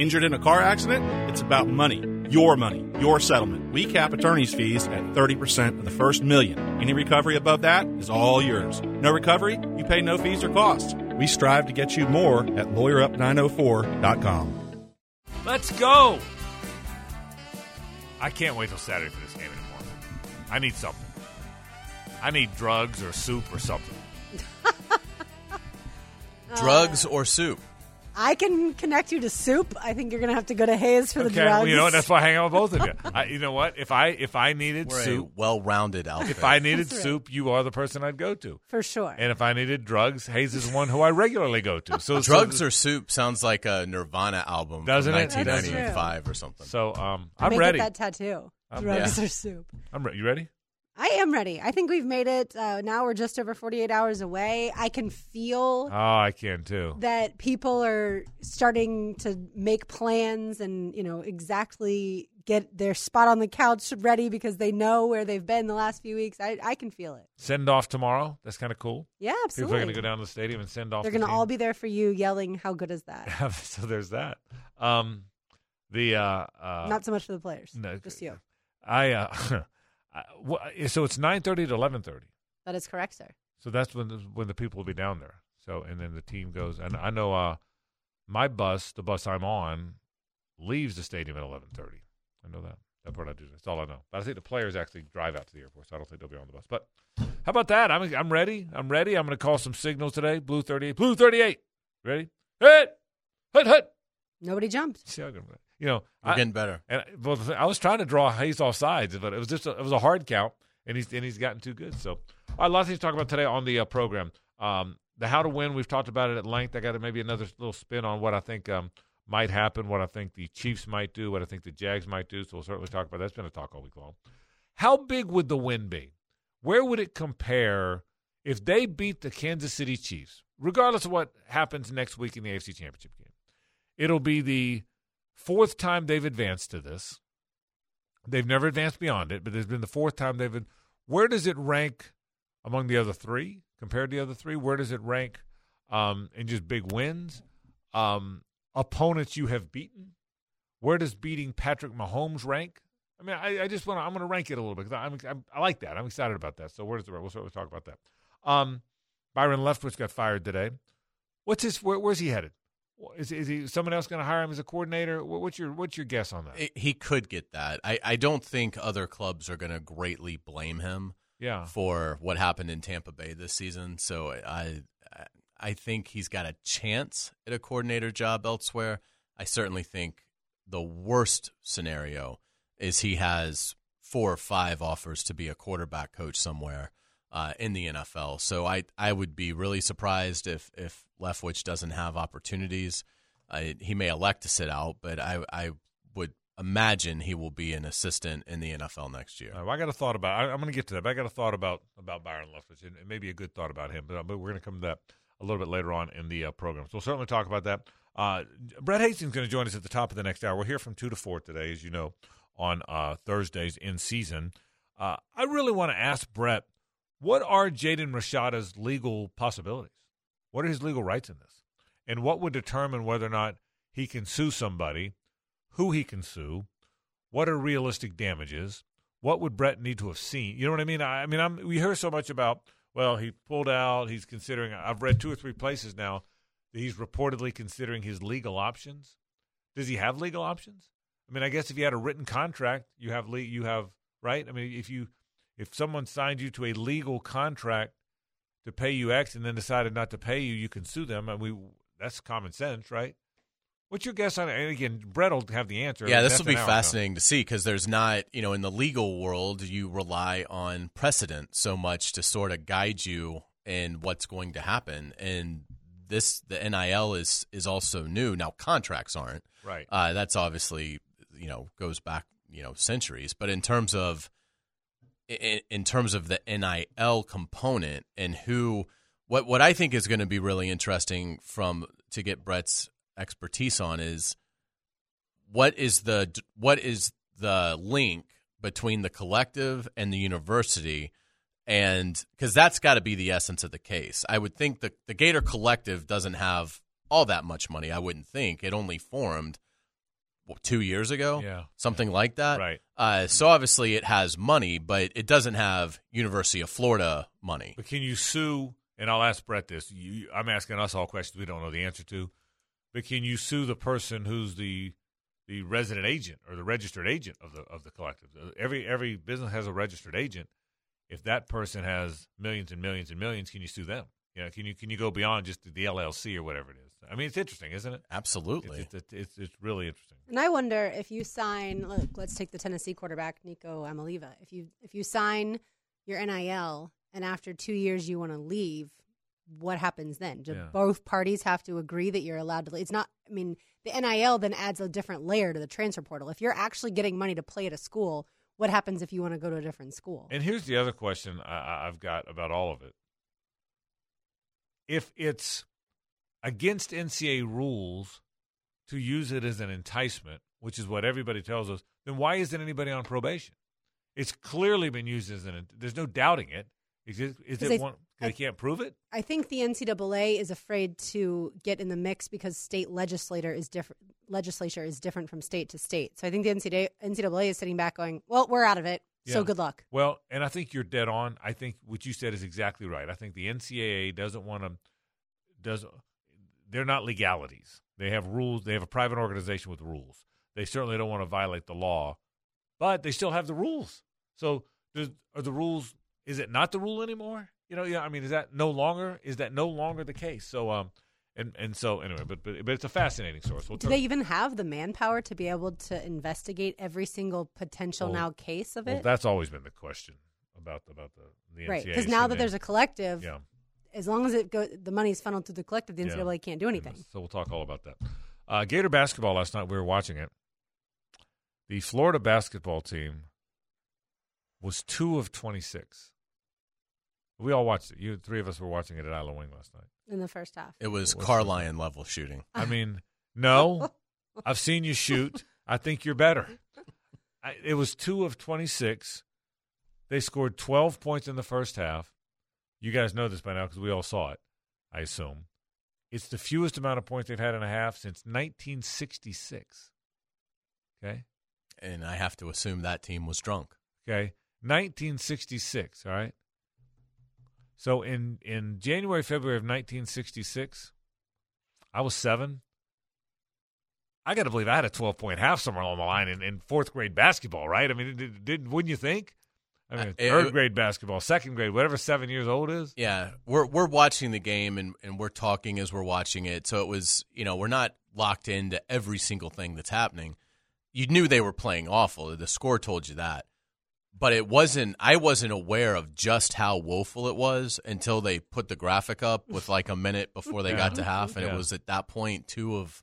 Injured in a car accident? It's about money. Your money, your settlement. We cap attorney's fees at 30% of the first million. Any recovery above that is all yours. No recovery? You pay no fees or costs. We strive to get you more at lawyerup904.com. Let's go! I can't wait till Saturday for this game anymore. I need something. I need drugs or soup or something. Drugs or soup? I can connect you to soup. I think you're going to have to go to Hayes for the Okay, drugs. well, you know what? That's why I hang out with both of you. I, you know what? If I if I needed We're soup, a well-rounded outfit. if I needed right. soup, you are the person I'd go to. for sure. And if I needed drugs, Hayes is one who I regularly go to. So Drugs so, or soup sounds like a Nirvana album Doesn't from it? 1995 or something. so um, I I'm may ready. Get that tattoo. I'm- drugs yeah. or soup. I'm ready. You ready? I am ready. I think we've made it. Uh, now we're just over 48 hours away. I can feel Oh, I can too. that people are starting to make plans and you know exactly get their spot on the couch ready because they know where they've been the last few weeks. I, I can feel it. Send off tomorrow. That's kind of cool. Yeah, absolutely. People are going to go down to the stadium and send off. They're going to team. all be there for you, yelling, "How good is that?" so there's that. Um, the uh, uh, Not so much for the players, no, just you. I uh, Wha- so it's nine thirty to eleven thirty. That is correct, sir. So that's when the, when the people will be down there. So and then the team goes. And I know uh, my bus, the bus I'm on, leaves the stadium at eleven thirty. I know that. That part I do. That's all I know. But I think the players actually drive out to the airport, so I don't think they'll be on the bus. But how about that? I'm I'm ready. I'm ready. I'm going to call some signals today. Blue thirty eight. Blue thirty eight. Ready? Hit. Hit. Hit. Nobody jumped. See how I can- You know, We're I, getting better. and well, I was trying to draw Hayes off sides, but it was just a, it was a hard count, and he's and he's gotten too good. So, all right, lots of things to talk about today on the uh, program. Um, the how to win, we've talked about it at length. I got maybe another little spin on what I think um, might happen, what I think the Chiefs might do, what I think the Jags might do. So we'll certainly talk about that. That's been a talk all week long. How big would the win be? Where would it compare if they beat the Kansas City Chiefs, regardless of what happens next week in the AFC Championship game? It'll be the fourth time they've advanced to this. They've never advanced beyond it, but there's been the fourth time they've been. Where does it rank among the other three compared to the other three? Where does it rank um, in just big wins? Um, opponents you have beaten? Where does beating Patrick Mahomes rank? I mean, I, I just want to. I'm going to rank it a little bit because I'm, I'm, I like that. I'm excited about that. So where does it? rank? We'll certainly talk about that. Um, Byron Leftwich got fired today. What's his? Where, where's he headed? Is, is he someone else going to hire him as a coordinator? What's your What's your guess on that? He could get that. I, I don't think other clubs are going to greatly blame him yeah, for what happened in Tampa Bay this season. So I I think he's got a chance at a coordinator job elsewhere. I certainly think the worst scenario is he has four or five offers to be a quarterback coach somewhere uh, in the NFL. So I I would be really surprised if if Leftwich doesn't have opportunities. I, he may elect to sit out, but I I would imagine he will be an assistant in the NFL next year. Uh, well, I got a thought about. I, I'm going to get to that. But I got a thought about about Byron Leftwich, and it may be a good thought about him. But, but we're going to come to that a little bit later on in the uh, program. So we'll certainly talk about that. Uh, Brett Hastings is going to join us at the top of the next hour. We're here from two to four today, as you know, on uh, Thursdays in season. Uh, I really want to ask Brett, what are Jaden Rashada's legal possibilities? What are his legal rights in this? And what would determine whether or not he can sue somebody, who he can sue, what are realistic damages? What would Brett need to have seen? You know what I mean? I, I mean, I'm, we hear so much about. Well, he pulled out. He's considering. I've read two or three places now that he's reportedly considering his legal options. Does he have legal options? I mean, I guess if you had a written contract, you have le- you have right. I mean, if you if someone signed you to a legal contract to pay you X and then decided not to pay you, you can sue them. And we that's common sense, right? What's your guess on it? And again, Brett will have the answer. Yeah, this will be fascinating to see because there's not, you know, in the legal world, you rely on precedent so much to sort of guide you in what's going to happen. And this, the NIL is is also new. Now, contracts aren't. Right. Uh, that's obviously, you know, goes back, you know, centuries. But in terms of, in, in terms of the NIL component and who, what what I think is going to be really interesting from to get Brett's expertise on is what is the what is the link between the collective and the university? And because that's got to be the essence of the case. I would think the, the gator collective doesn't have all that much money i wouldn't think. It only formed two years ago, Yeah. something like that. Right. Uh, so obviously it has money, but it doesn't have University of Florida money. But can you sue? And I'll ask Brett this. You, I'm asking us all questions we don't know the answer to. But can you sue the person who's the the resident agent or the registered agent of the of the collective? Uh, Every every business has a registered agent. If that person has millions and millions and millions, can you sue them? You know, can you can you go beyond just the LLC or whatever it is? I mean, it's interesting, isn't it? Absolutely. It's it's, it's, it's really interesting. And I wonder if you sign. Look, let's take the Tennessee quarterback Nico Iamaleava. If you if you sign your NIL and after two years you want to leave, what happens then? Do Yeah. both parties have to agree that you're allowed to? leave? It's not. I mean, the NIL then adds a different layer to the transfer portal. If you're actually getting money to play at a school, what happens if you want to go to a different school? And here's the other question I, I- I've got about all of it. If it's against NCAA rules to use it as an enticement, which is what everybody tells us, then why isn't anybody on probation? It's clearly been used as an. There's no doubting it. Is it? Is it they- one? I- They can't prove it. I think the NCAA is afraid to get in the mix because state legislator is different. Legislature is different from state to state. So I think the NCAA, NCAA is sitting back, going, "Well, we're out of it. So good luck." Well, and I think you're dead on. I think what you said is exactly right. I think the NCAA doesn't want to does they're not legalities. They have rules. They have a private organization with rules. They certainly don't want to violate the law, but they still have the rules. So, does, are the rules? Is it not the rule anymore? You know, yeah. I mean, is that no longer? Is that no longer the case? So, um, and and so anyway, but but, but it's a fascinating source. We'll Do talk- they even have the manpower to be able to investigate every single potential Well- now case of well, it? that's always been the question about the, about the the right, because now that there's a collective, yeah. As long as it go, the money is funneled through the collective, the Yeah. NCAA can't do anything. So we'll talk all about that. Uh, Gator basketball last night, we were watching it. The Florida basketball team was two of 26. We all watched it. You three of us were watching it at Isla Wing last night. in the first half. It was What's Carlion level shooting. I mean, no, I've seen you shoot. I think you're better. I, it was two of 26. They scored 12 points in the first half. You guys know this by now because we all saw it, I assume. It's the fewest amount of points they've had in a half since 1966. Okay? And I have to assume that team was drunk. Okay. 1966, all right? So in, in January, February of 1966, I was seven. I got to believe I had a 12 point half somewhere along the line in, in fourth grade basketball, right? I mean, did, did, wouldn't you think? I mean, Uh, it- third grade basketball, second grade, whatever seven years old is. Yeah, we're we're watching the game and, and we're talking as we're watching it. So it was, you know, we're not locked into every single thing that's happening. You knew they were playing awful. The score told you that. But it wasn't I wasn't aware of just how woeful it was until they put the graphic up with like a minute before they Yeah. got to half and Yeah. it was at that point 2 of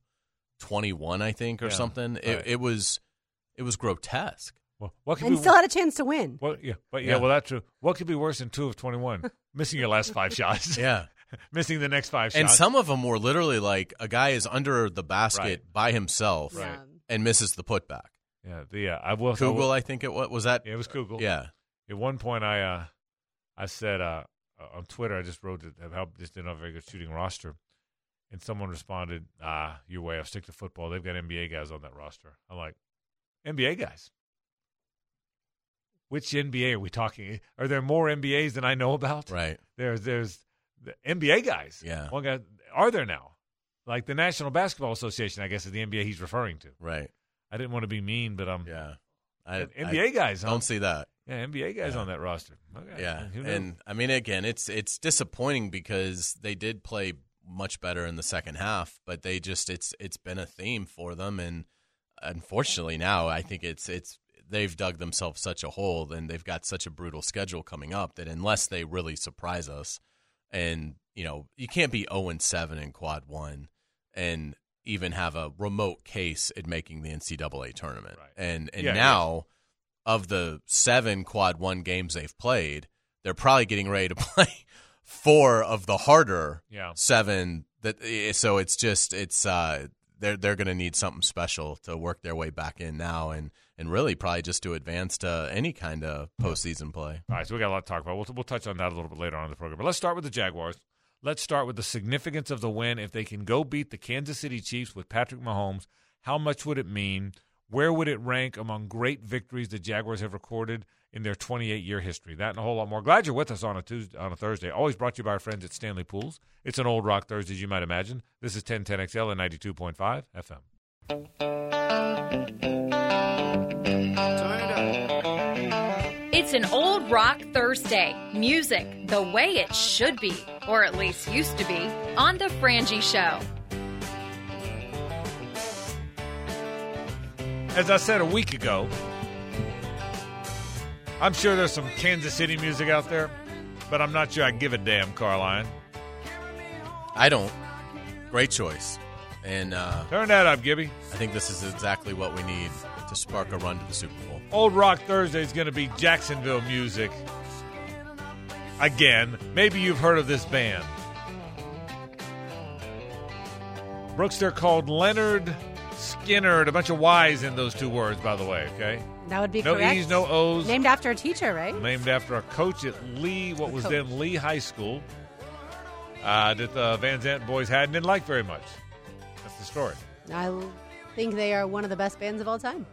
21 I think or Yeah, something. right. It it was it was grotesque. Well, what could and be still had a chance to win. Well, yeah, but yeah, Yeah. well, that's true. What could be worse than two of twenty-one? Missing your last five shots. Yeah. Missing the next five And shots. some of them were literally like a guy is under the basket Right. by himself Right. And misses the putback. yeah, the, yeah. I will. I Kugel, will- I think it was. Was that? yeah, it was Kugel. Yeah. At one point, I uh, I said uh, on Twitter, I just wrote that I helped just didn't have a very good shooting roster, and someone responded, "Ah, your way. I'll stick to football. They've got NBA guys on that roster." I'm like, NBA guys. Which NBA are we talking? Are there more NBAs than I know about? Right. There's there's the NBA guys. Yeah. One guy are there now? Like the National Basketball Association, I guess is the NBA he's referring to. Right. I didn't want to be mean, but um, Yeah. I, NBA I guys, don't see that. Yeah, NBA guys Yeah. on that roster. Okay. Yeah. And I mean, again, it's it's disappointing because they did play much better in the second half, but they just it's it's been a theme for them, and unfortunately now I think it's it's they've dug themselves such a hole, and they've got such a brutal schedule coming up that unless they really surprise us, and you know you can't be zero and seven in quad one, and even have a remote case at making the NCAA tournament, Right. and and Yeah, now of the seven quad one games they've played, they're probably getting ready to play four of the harder yeah. seven. That eh, so it's just it's uh they're they're going to need something special to work their way back in now and and really probably just to advance to uh, any kind of postseason play. All right, so we got a lot to talk about. We'll, we'll touch on that a little bit later on in the program. But let's start with the Jaguars. Let's start with the significance of the win. If they can go beat the Kansas City Chiefs with Patrick Mahomes, How much would it mean? Where would it rank among great victories the Jaguars have recorded in their 28 year history? That and a whole lot more. Glad you're with us on a Tuesday, on a Thursday. Always brought to you by our friends at Stanley Pools. It's an old rock Thursday, as you might imagine. This is 1010XL and 92.5 FM. It's an old rock Thursday. Music the way it should be, or at least used to be, on The Frangie Show. As I said a week ago, I'm sure there's some Kansas City music out there, but I'm not sure I give a damn, Carline. I don't. Great choice. And uh, Turn that up, Gibby. I think this is exactly what we need to spark a run to the Super Bowl. Old Rock Thursday is going to be Jacksonville music. Again, maybe you've heard of this band. Brooks, they're called Lynyrd Skynyrd. A bunch of Y's in those two words, by the way, okay? That would be No correct. E's, no O's. Named after a teacher, right? named after a coach at Lee, what A was coach. then Lee High School, uh, that the Van Zant boys had and didn't like very much. That's the story. I think they are one of the best bands of all time.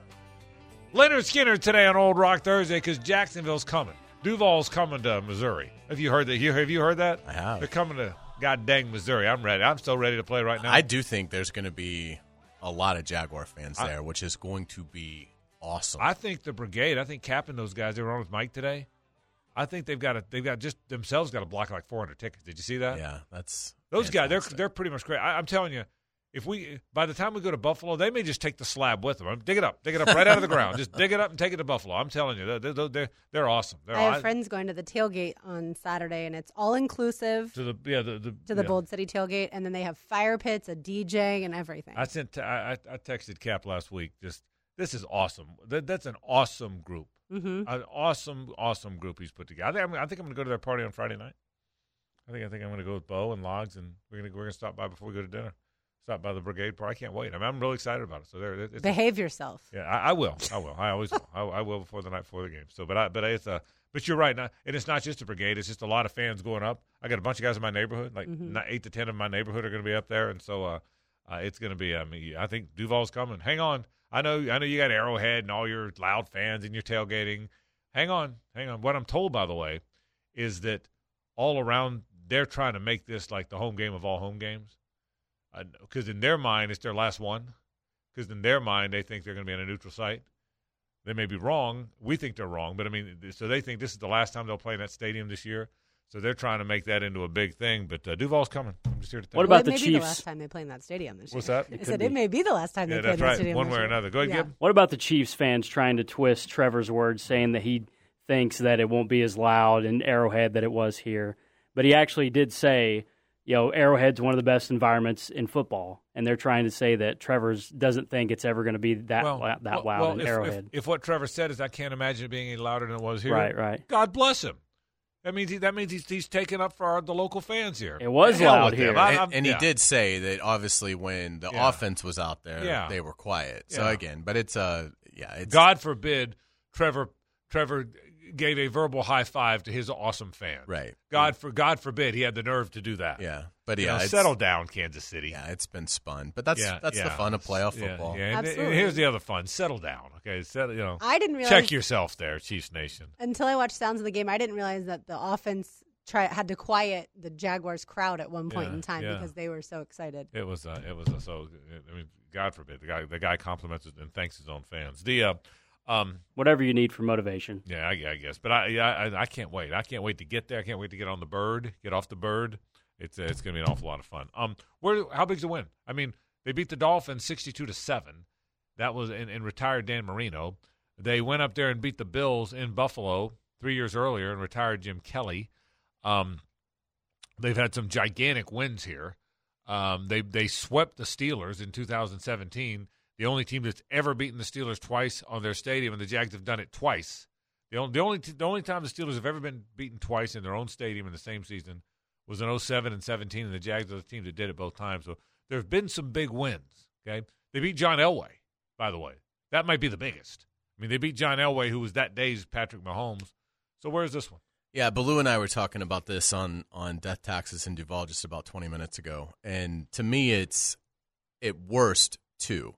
Lynyrd Skynyrd today on Old Rock Thursday because Jacksonville's coming. Duval's coming to Missouri. Have you heard that? You- Have you heard that? I have. They're coming to God dang Missouri. I'm ready. I'm still ready to play right now. I do think there's going to be a lot of Jaguar fans I- there, which is going to be awesome. I think the brigade. I think Cap and those guys. They were on with Mike today. I think they've got a, They've got just themselves got to block like 400 tickets. Did you see that? yeah, that's Those guys, They're they're pretty much great. I, I'm telling you, if we by the time we go to Buffalo, they may just take the slab with them. Dig it up, dig it up right out of the ground. Just dig it up and take it to Buffalo. I'm telling you, they're they're, they're, awesome. They're I have friends going to the tailgate on Saturday, and it's all inclusive to the yeah the, the to the yeah. Bold City tailgate, and then they have fire pits, a DJ, and everything. I sent I, I texted Cap last week. Just this is awesome. That, that's an awesome group. hmm An awesome awesome group he's put together. I think I'm, I think I'm going to go to their party on Friday night. I think I think I'm going to go with Bo and Logs, and we're going to we're going to stop by before we go to dinner. Stop by the brigade party. I can't wait. I mean, I'm really excited about it. So there, it's, Behave yourself. Yeah, I, I will. I will. I always will. I, I will before the night before the game. So, but I, but it's a, but you're right. Now, and it's not just a brigade. It's just a lot of fans going up. I got a bunch of guys in my neighborhood. Like Mhm. eight to ten of my neighborhood are going to be up there, and so uh, uh, it's going to be. I mean, I think Duval's coming. Hang on. I know. I know you got Arrowhead and all your loud fans and your tailgating. Hang on. Hang on. What I'm told, by the way, is that all around they're trying to make this like the home game of all home games, because in their mind it's their last one because in their mind they think they're going to be on a neutral site. They may be wrong. We think they're wrong, but I mean, so they think this is the last time they'll play in that stadium this year. So they're trying to make that into a big thing. But uh, Duval's coming. I'm just here to tell What you. well, about it the may be the last time they play in that stadium this What's year. that? I It said could it may be the last time Yeah, they play that's in that right. stadium. One way or another. Go ahead, Yeah. Gib. What about the Chiefs fans trying to twist Trevor's words, saying that he thinks that it won't be as loud in Arrowhead that it was here? But he actually did say, you know, Arrowhead's one of the best environments in football, and they're trying to say that Trevor's doesn't think it's ever going to be that Well, la- that well, loud well, in if, Arrowhead. If, if what Trevor said is I can't imagine it being any louder than it was here. right, right. God bless him. That means he, that means he's, he's taking up for our, the local fans here. It was The loud here. I- and, I'm- and yeah. he did say that obviously when the Yeah. offense was out there, Yeah. they were quiet. So Yeah. again, but it's uh yeah, it's God forbid Trevor Trevor gave a verbal high five to his awesome fan. right. God for God forbid he had the nerve to do that. Yeah, but You yeah, know, settle down, Kansas City. Yeah, it's been spun, but that's Yeah, that's the fun of playoff Yeah, football. Yeah, and- and here's the other fun: settle down. Okay, settle. You know, I didn't realize check yourself there, Chiefs Nation. until I watched Sounds of the Game. I didn't realize that the offense try, had to quiet the Jaguars crowd at one point Yeah, in time yeah. because they were so excited. It was. Uh, it was. Uh, so. I mean, God forbid the guy. The guy compliments and thanks his own fans. The. Uh, um. Whatever you need for motivation. Yeah, I, I guess. But I, I. I can't wait. I can't wait to get there. I can't wait to get on the bird. Get off the bird. It's. Uh, it's going to be an awful lot of fun. Um. Where? How big's the win? I mean, they beat the Dolphins sixty-two to seven. That was in, in retired Dan Marino. They went up there and beat the Bills in Buffalo three years earlier and retired Jim Kelly. Um, they've had some gigantic wins here. Um, they they swept the Steelers in 2017, the only team that's ever beaten the Steelers twice on their stadium, and the Jags have done it twice. The only the only, the only time the Steelers have ever been beaten twice in their own stadium in the same season was in 07 and 17, and the Jags are the team that did it both times. So there have been some big wins. Okay, they beat John Elway, by the way. That might be the biggest. I mean, they beat John Elway, who was that day's Patrick Mahomes. So where's this one? Yeah, Baloo and I were talking about this on on death taxes in Duval just about 20 minutes ago, and to me, it's at worst two.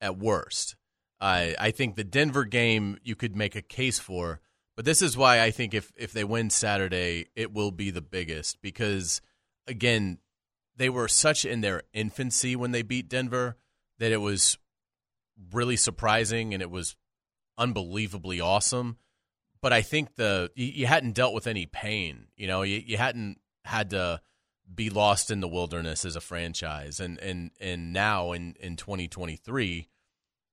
At worst. I I think the Denver game you could make a case for, but this is why I think if if they win Saturday, it will be the biggest because again, they were such in their infancy when they beat Denver that it was really surprising and it was unbelievably awesome. But I think the you, you hadn't dealt with any pain. You know, you, you hadn't had to be lost in the wilderness as a franchise, and and and now in in 2023,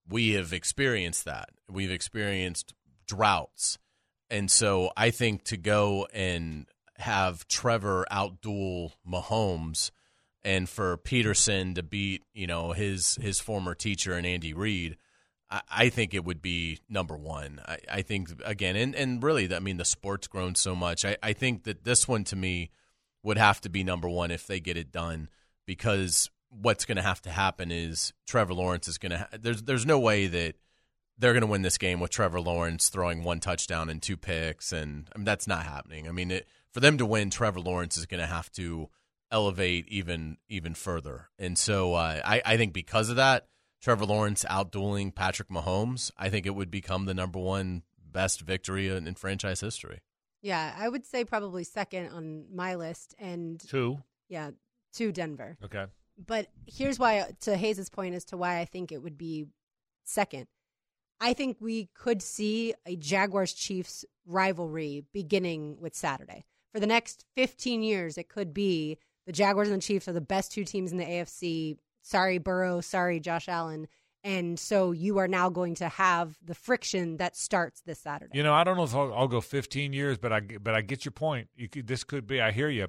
we have experienced that. We've experienced droughts, and so I think to go and have Trevor outduel Mahomes and for Pederson to beat, you know, his his former teacher and Andy Reid, I, I think it would be number one. I, I, think again, and, and really, I mean, the sport's grown so much. I, I think that this one to me would have to be number one if they get it done because what's going to have to happen is Trevor Lawrence is going to. Ha- there's there's no way that they're going to win this game with Trevor Lawrence throwing one touchdown and two picks, and I mean, that's not happening. I mean, it, for them to win, Trevor Lawrence is going to have to elevate even even further. And so uh, I, I think because of that, Trevor Lawrence outdueling Patrick Mahomes, I think it would become the number one best victory in, in franchise history. Yeah, I would say probably second on my list, and Two. yeah, to Denver. Okay. But here's why, to Hayes's point as to why I think it would be second. I think we could see a Jaguars Chiefs rivalry beginning with Saturday. For the next 15 years, it could be the Jaguars and the Chiefs are the best two teams in the AFC. Sorry, Burrow. Sorry, Josh Allen. And so you are now going to have the friction that starts this Saturday. You know, I don't know if I'll, I'll go 15 years, but I but I get your point. You could, this could be. I hear you,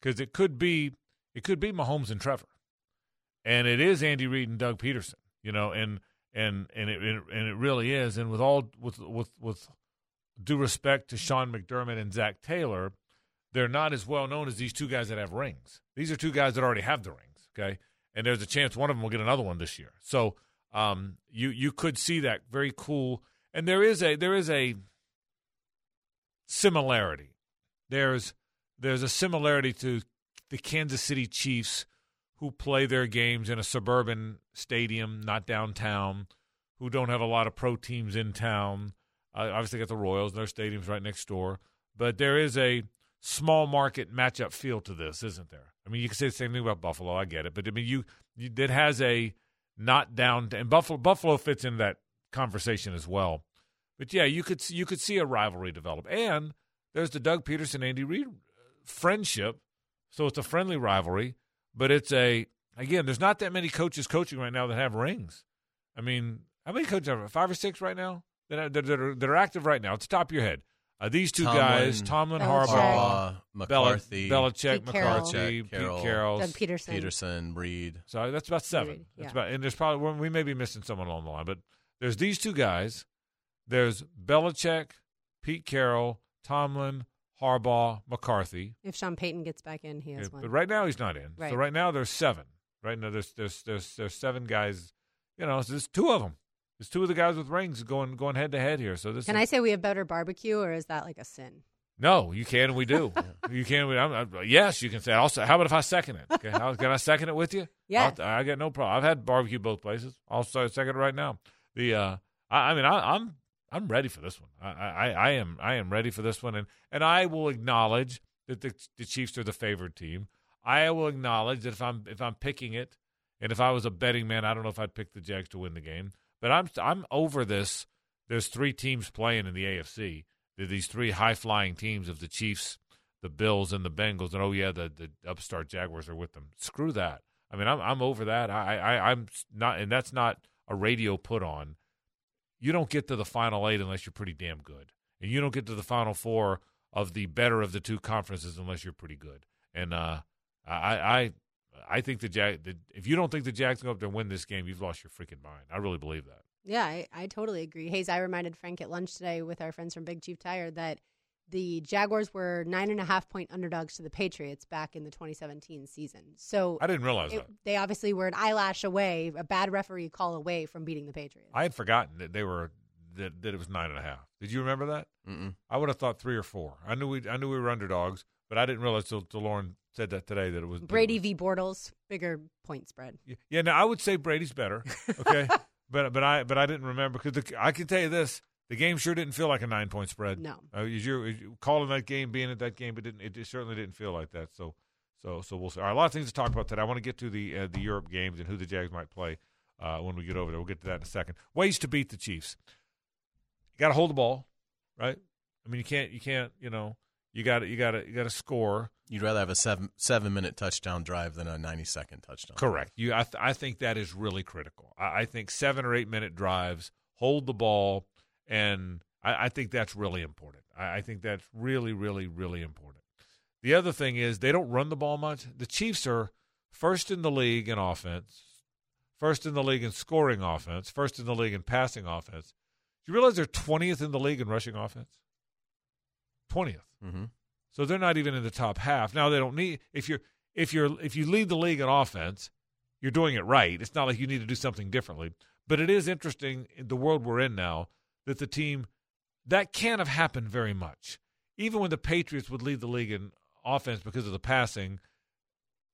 because it could be it could be Mahomes and Trevor, and it is Andy Reid and Doug Pederson. You know, and and and it, and it really is. And with all with with with due respect to Sean McDermott and Zac Taylor, they're not as well known as these two guys that have rings. These are two guys that already have the rings. Okay, and there's a chance one of them will get another one this year. So um, you you could see that very cool. And there is a there is a similarity. There's there's a similarity to the Kansas City Chiefs who play their games in a suburban stadium, not downtown, who don't have a lot of pro teams in town. Uh, obviously, got the Royals; their stadium's right next door. But there is a small market matchup feel to this, isn't there? I mean, you can say the same thing about Buffalo. I get it, but I mean, you, you it has a not down and Buffalo Buffalo fits in that conversation as well. But yeah, you could you could see a rivalry develop, and there's the Doug Pederson Andy Reid friendship, so it's a friendly rivalry. But it's a again, there's not that many coaches coaching right now that have rings. I mean, how many coaches are five or six right now that are, that are, that are active right now? At the top of your head, uh, these two Tomlin, guys, Tomlin, Belichick. Harbaugh, Harbaugh, McCarthy, Bel- Belichick, Pete McCarthy, Carroll, Pete Carroll, Doug Pederson. Pederson, Reid. So that's about seven. Agreed, That's yeah. about, and there's probably we may be missing someone along the line, but there's these two guys. There's Belichick, Pete Carroll, Tomlin, Harbaugh, McCarthy. If Sean Payton gets back in, he has Okay, one. But right now he's not in. Right. So right now there's seven. Right now there's there's there's there's seven guys. You know, so there's two of them. There's two of the guys with rings going going head to head here. So this Can is, I say we have better barbecue, or is that like a sin? No, you can. and We do. you can. We, I'm, I'm, yes, you can say. Also, how about if I second it? Okay, how, can I second it with you? Yeah. I'll, I got no problem. I've had barbecue both places. I'll start second it right now. The uh, I, I mean, I, I'm I'm ready for this one. I, I I am I am ready for this one, and and I will acknowledge that the the Chiefs are the favored team. I will acknowledge that if I'm if I'm picking it, and if I was a betting man, I don't know if I'd pick the Jags to win the game. But I'm I'm over this. There's three teams playing in the AFC. These three high flying teams of the Chiefs, the Bills, and the Bengals. And oh yeah, the the upstart Jaguars are with them. Screw that. I mean, I'm I'm over that. I I I'm not, and that's not a radio put on. You don't get to the final eight unless you're pretty damn good, and you don't get to the final four of the better of the two conferences unless you're pretty good. And uh, I I I think the Jag. The, if you don't think the Jags can go up there and win this game, you've lost your freaking mind. I really believe that. Yeah, I, I totally agree. Hayes, I reminded Frank at lunch today with our friends from Big Chief Tire that the Jaguars were nine and a half point underdogs to the Patriots back in the 2017 season. So I didn't realize it- that. they obviously were an eyelash away, a bad referee call away from beating the Patriots. I had forgotten that they were that, that it was nine and a half. Did you remember that? Mm-mm. I would have thought three or four. I knew we I knew we were underdogs, but I didn't realize till, till Lauren said that today that it was Brady v. Bortles, bigger point spread. Yeah, now I would say Brady's better. Okay, but but I but I didn't remember because I can tell you this: the game sure didn't feel like a nine point spread. No. uh, you're, you're calling that game, being at that game, but didn't it, it certainly didn't feel like that. So so so we'll see. All right, a lot of things to talk about today. I want to get to the uh, the Europe games and who the Jags might play uh, when we get over there. We'll get to that in a second. Ways to beat the Chiefs. You got to hold the ball, right? I mean, you can't you can't you know you got you got to you got to score. You'd rather have a seven seven minute touchdown drive than a ninety second touchdown. Correct. You, I, th- I think that is really critical. I, I think seven or eight minute drives, hold the ball, and I, I think that's really important. I, I think that's really, really, really important. The other thing is they don't run the ball much. The Chiefs are first in the league in offense, first in the league in scoring offense, first in the league in passing offense. Do you realize they're twentieth in the league in rushing offense? Twentieth. Mm-hmm. So they're not even in the top half. Now they don't need if you're if you're if you lead the league in offense, you're doing it right. It's not like you need to do something differently. But it is interesting in the world we're in now that the team that can't have happened very much. Even when the Patriots would lead the league in offense because of the passing,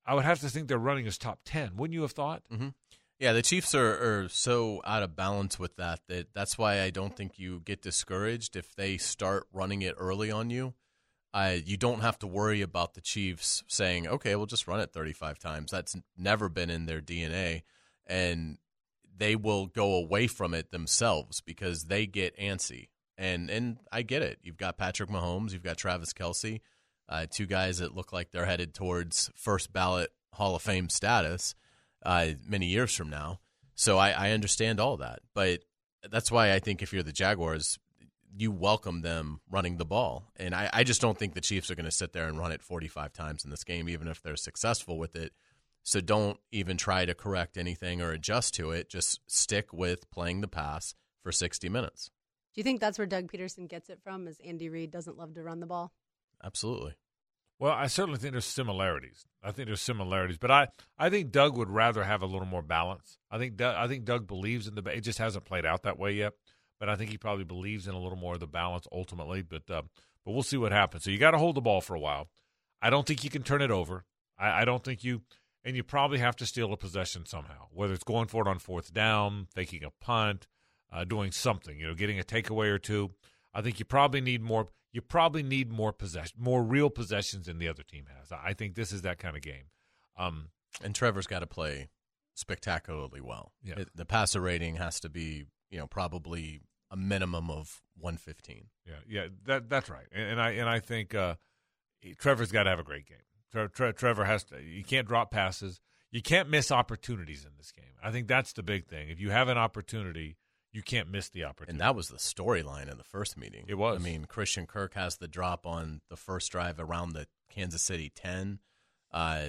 I would have to think they're running as top ten. Wouldn't you have thought? Mm-hmm. Yeah, the Chiefs are, are so out of balance with that that that's why I don't think you get discouraged if they start running it early on you. Uh, you don't have to worry about the Chiefs saying, "Okay, we'll just run it 35 times." That's never been in their DNA, and they will go away from it themselves because they get antsy. And and I get it. You've got Patrick Mahomes, you've got Travis Kelce, uh, two guys that look like they're headed towards first ballot Hall of Fame status uh, many years from now. So I, I understand all that, but that's why I think if you're the Jaguars, you welcome them running the ball. And I, I just don't think the Chiefs are going to sit there and run it 45 times in this game, even if they're successful with it. So don't even try to correct anything or adjust to it. Just stick with playing the pass for 60 minutes. Do you think that's where Doug Pederson gets it from? Is Andy Reid doesn't love to run the ball? Absolutely. Well, I certainly think there's similarities. I think there's similarities, but I, I think Doug would rather have a little more balance. I think Doug, I think Doug believes in the. It just hasn't played out that way yet, but I think he probably believes in a little more of the balance ultimately. But uh, but we'll see what happens. So you got to hold the ball for a while. I don't think you can turn it over. I, I don't think you, and you probably have to steal a possession somehow, whether it's going for it on fourth down, taking a punt, uh, doing something. You know, getting a takeaway or two. I think you probably need more. You probably need more possession, more real possessions than the other team has. I think this is that kind of game. Um, and Trevor's got to play spectacularly well. Yeah. It, the passer rating has to be, you know, probably a minimum of 115. Yeah, yeah, that that's right. And, and I and I think uh, Trevor's got to have a great game. Tre- Tre- Trevor has to. You can't drop passes. You can't miss opportunities in this game. I think that's the big thing. If you have an opportunity, you can't miss the opportunity. And that was the storyline in the first meeting. It was. I mean, Christian Kirk has the drop on the first drive around the Kansas City 10. Uh,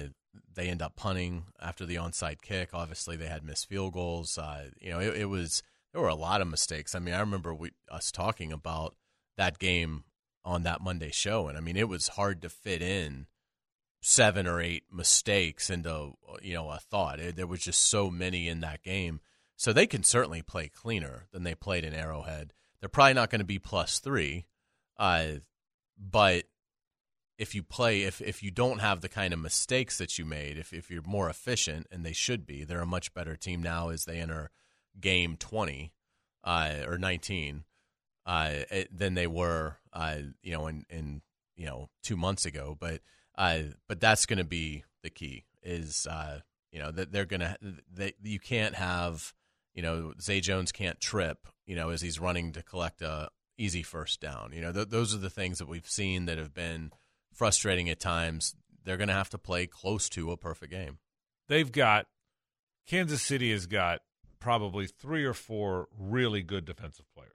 they end up punting after the onside kick. Obviously, they had missed field goals. Uh, you know, it, it, was there were a lot of mistakes. I mean, I remember we, us talking about that game on that Monday show, and I mean, it was hard to fit in seven or eight mistakes into you know a thought. It, there was just so many in that game. So they can certainly play cleaner than they played in Arrowhead. They're probably not going to be plus three, uh, but if you play, if if you don't have the kind of mistakes that you made, if if you're more efficient, and they should be, they're a much better team now as they enter game twenty uh, or nineteen uh, than they were, uh, you know, in in you know two months ago. But uh, but that's going to be the key is uh, you know that they're going to they you can't have you know Zay Jones can't trip you know as he's running to collect a easy first down. You know th- those are the things that we've seen that have been frustrating at times. They're going to have to play close to a perfect game. They've got Kansas City has got probably three or four really good defensive players.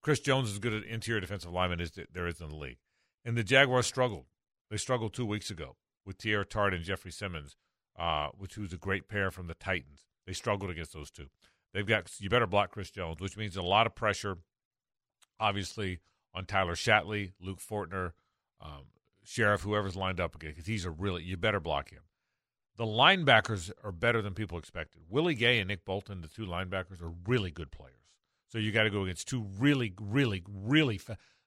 Chris Jones is good at interior defensive lineman as there is in the league, and the Jaguars struggled. They struggled two weeks ago with Teair Tart and Jeffrey Simmons, uh, which was a great pair from the Titans. They struggled against those two. They've got you better block Chris Jones, which means a lot of pressure, obviously on Tyler Shatley, Luke Fortner, um, Sheriff, whoever's lined up again, because he's a really you better block him. The linebackers are better than people expected. Willie Gay and Nick Bolton, the two linebackers, are really good players. So you got to go against two really, really, really.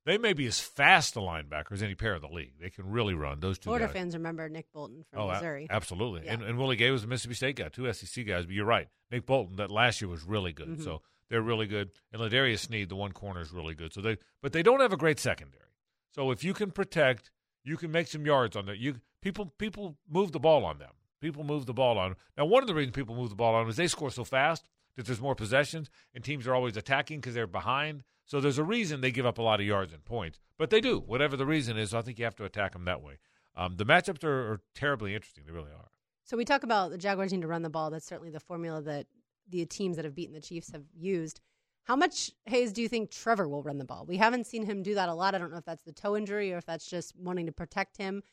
They may be as fast a linebacker as any pair in the league. They can really run. Those two Florida guys. fans remember Nick Bolton from Oh, Missouri. absolutely. Yeah. And, and Willie Gay was a Mississippi State guy, two SEC guys. But you're right. Nick Bolton, that last year was really good. Mhm. So they're really good. And L'Jarius Sneed, the one corner, is really good. So they, but they don't have a great secondary. So if you can protect, you can make some yards on that. You people people move the ball on them. People move the ball on. Them. Now, one of the reasons people move the ball on them is they score so fast that there's more possessions, and teams are always attacking because they're behind. So there's a reason they give up a lot of yards and points, but they do. Whatever the reason is, I think you have to attack them that way. Um, the matchups are, are terribly interesting. They really are. So we talk about the Jaguars need to run the ball. That's certainly the formula that the teams that have beaten the Chiefs have used. How much Hayes do you think Trevor will run the ball? We haven't seen him do that a lot. I don't know if that's the toe injury or if that's just wanting to protect him.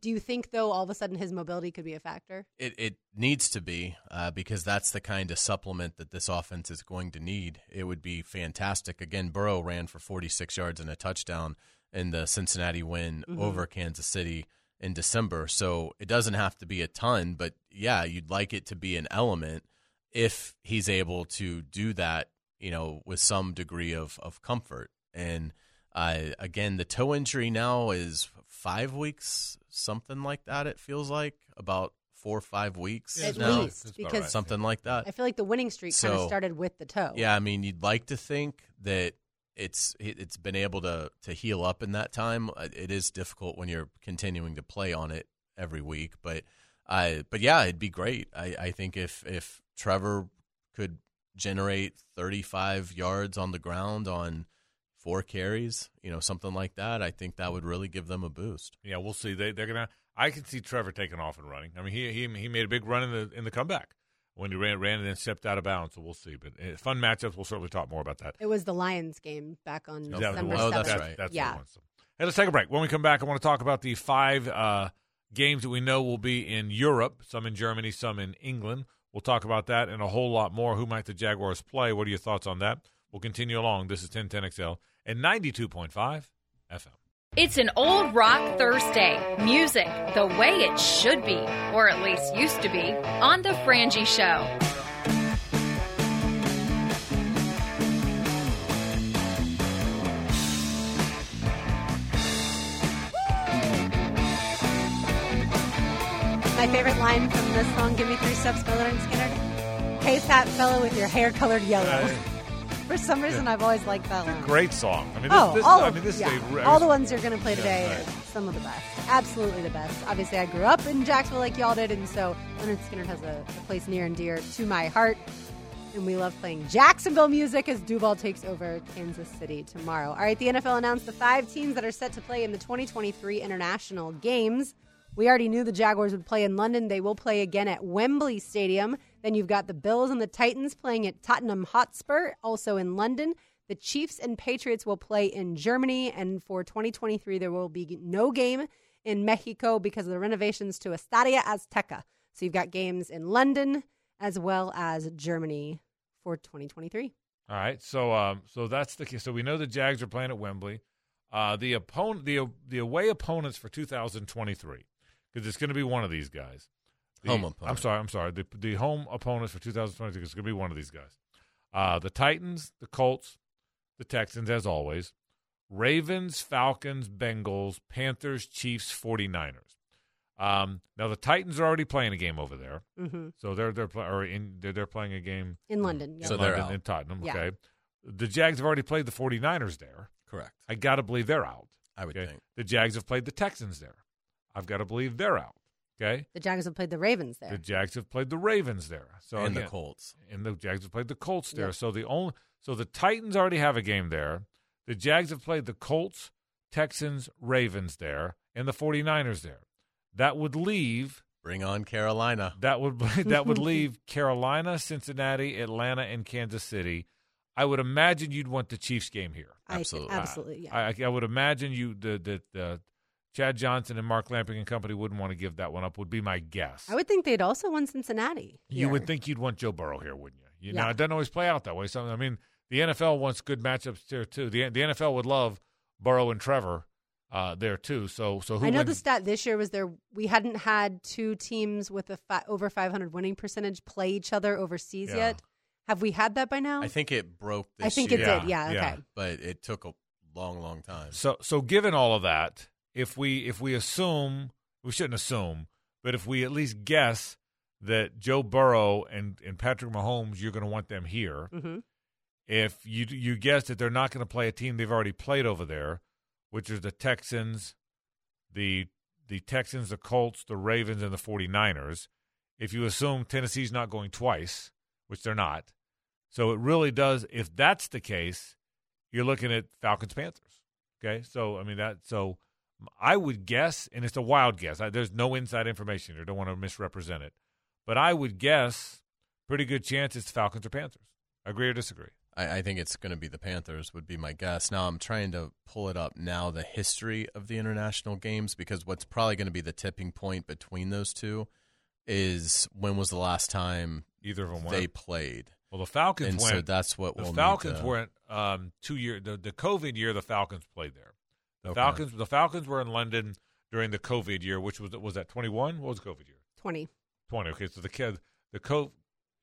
Do you think though all of a sudden his mobility could be a factor? It it needs to be uh, because that's the kind of supplement that this offense is going to need. It would be fantastic. Again, Burrow ran for 46 yards and a touchdown in the Cincinnati win Mhm. over Kansas City in December. So it doesn't have to be a ton, but yeah, you'd like it to be an element if he's able to do that, you know, with some degree of of comfort. And uh, again, the toe injury now is five weeks, something like that. It feels like about four or five weeks Yeah, At now, least because right. something like that. I feel like the winning streak kind of started with the toe. Yeah, I mean, you'd like to think that it's it- it's been able to to heal up in that time. Uh, It is difficult when you're continuing to play on it every week, but I but yeah, it'd be great. I I think if if Trevor could generate 35 yards on the ground on four carries, you know, something like that, I think that would really give them a boost. Yeah, we'll see. They they're gonna. I can see Trevor taking off and running. I mean, he he he made a big run in the in the comeback when he ran ran and then stepped out of bounds. So we'll see. But uh, fun matchups. We'll certainly talk more about that. It was the Lions game back on Is that what December? Oh, that's 7th. right. That's yeah. what. Hey, let's take a break. When we come back, I want to talk about the five uh, games that we know will be in Europe. Some in Germany, some in England. We'll talk about that and a whole lot more. Who might the Jaguars play? What are your thoughts on that? We'll continue along. This is 1010XL and 92.5 FM. It's an old rock Thursday. Music the way it should be, or at least used to be, on The Frangie Show. My favorite line from this song, Give Me Three Steps, Miller and Skinner. Hey, fat fellow with your hair colored yellow. For some reason, I've always liked that line. Great song. I mean, this, Oh, this, all I mean, this yeah. is a, all the ones you're going to play Yeah, today right. are some of the best. Absolutely the best. Obviously, I grew up in Jacksonville like y'all did, and so Lynyrd Skynyrd has a, a place near and dear to my heart. And we love playing Jacksonville music as Duval takes over Kansas City tomorrow. All right, the NFL announced the five teams that are set to play in the 2023 international games. We already knew the Jaguars would play in London. They will play again at Wembley Stadium. Then you've got the Bills and the Titans playing at Tottenham Hotspur, also in London. The Chiefs and Patriots will play in Germany. And for 2023, there will be no game in Mexico because of the renovations to Estadio Azteca. So you've got games in London as well as Germany for 2023. All right, so um, so that's the case. So we know the Jags are playing at Wembley. Uh, the opponent, the the away opponents for 2023, because it's going to be one of these guys. The- Home I'm sorry, I'm sorry. The the home opponents for 2023 is going to be one of these guys. Uh, the Titans, the Colts, the Texans, as always. Ravens, Falcons, Bengals, Panthers, Chiefs, 49ers. Um, now the Titans are already playing a game over there, Mm-hmm. so they're they're pl- or in they're, they're playing a game In London. Yeah. So in they're out. in Tottenham. Yeah. Okay. The Jags have already played the 49ers there. Correct. I got to believe they're out. I would Okay. think. The Jags have played the Texans there. I've got to believe they're out. Okay. the Jaguars have played the Ravens there. The Jags have played the Ravens there. So and again, the Colts. and the Jags have played the Colts there. Yep. So the only so the Titans already have a game there. The Jags have played the Colts, Texans, Ravens there, and the 49ers there. That would leave Bring on Carolina. That would that would leave Carolina, Cincinnati, Atlanta, and Kansas City. I would imagine you'd want the Chiefs game here. I Absolutely. absolutely. Yeah. I, I would imagine you the the, the Chad Johnson and Mark Lamping and company wouldn't want to give that one up. Would be my guess. I would think they'd also want Cincinnati. you would think you'd want Joe Burrow here, wouldn't you? You know, Yeah. it doesn't always play out that way. So I mean, the NFL wants good matchups there too. The the NFL would love Burrow and Trevor uh, there too. So so who I know wins? the stat this year was there. We hadn't had two teams with a fi- over 500 winning percentage play each other overseas Yeah. yet. Have we had that by now? I think it broke this I think year, it did. Yeah. Yeah. Okay. but it took a long, long time. So so given all of that, if we if we assume we shouldn't assume, but if we at least guess that Joe Burrow and, and Patrick Mahomes, you're going to want them here. hmm If you you guess that they're not going to play a team they've already played over there, which is the Texans, the the Texans, the Colts, the Ravens, and the 49ers. If you assume Tennessee's not going twice, which they're not, so it really does. If that's the case, you're looking at Falcons Panthers. Okay, so I mean that. So I would guess, and it's a wild guess. I, there's no inside information here. Don't want to misrepresent it, but I would guess pretty good chance it's Falcons or Panthers. Agree or disagree? I, I think it's going to be the Panthers, would be my guess. Now, I'm trying to pull it up now, the history of the international games, because what's probably going to be the tipping point between those two is when was the last time Either of them they went. played? Well, the Falcons And went. so that's what the we'll Falcons to- went um, two year. The, the COVID year, the Falcons played there. The Okay. Falcons. The Falcons were in London during the COVID year, which was was that 21? What was COVID year? 20. 20. Okay, so the kid, the co,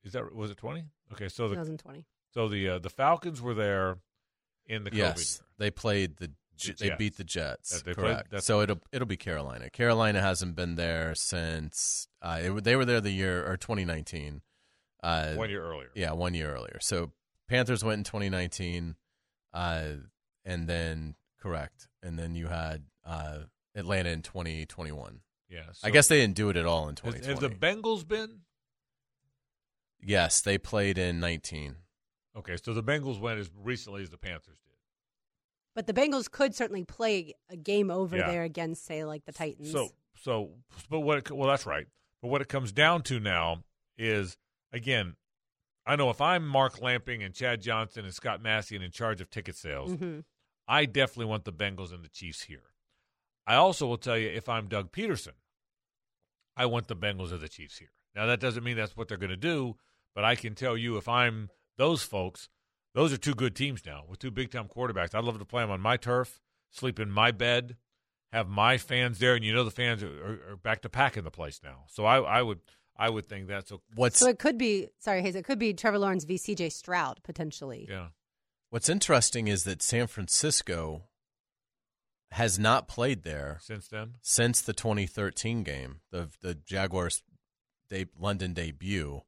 is that was it 20? Okay, so the 2020. so the uh, the Falcons were there in the COVID yes, year. they played the. J- The They Jets. beat the Jets. That they played- correct. that's- so it'll it'll be Carolina. Carolina hasn't been there since uh, it, they were there the year or 2019. Uh, one year earlier. Yeah, one year earlier. So Panthers went in 2019, uh, and then correct, and then you had uh, Atlanta in 2021. yeah. I guess they didn't do it at all in has, 2020. have the Bengals been yes, they played in 19. okay? So the Bengals went as recently as the Panthers did. But the Bengals could certainly play a game over Yeah. there against, say, like the Titans. So, so, but what? It, well, that's right. But what it comes down to now is, again, I know if I'm Mark Lamping and Chad Johnson and Scott Massey and in charge of ticket sales, Mhm. I definitely want the Bengals and the Chiefs here. I also will tell you if I'm Doug Pederson, I want the Bengals and the Chiefs here. Now that doesn't mean that's what they're going to do, but I can tell you if I'm those folks, those are two good teams now with two big time quarterbacks. I'd love to play them on my turf, sleep in my bed, have my fans there, and you know the fans are, are, are back to packing the place now. So I, I would I would think that. So What's So it could be, sorry, Hayes, it could be Trevor Lawrence v. CJ Stroud, potentially. yeah, What's interesting is that San Francisco has not played there since then since the 2013 game, the the Jaguars' de- London debut.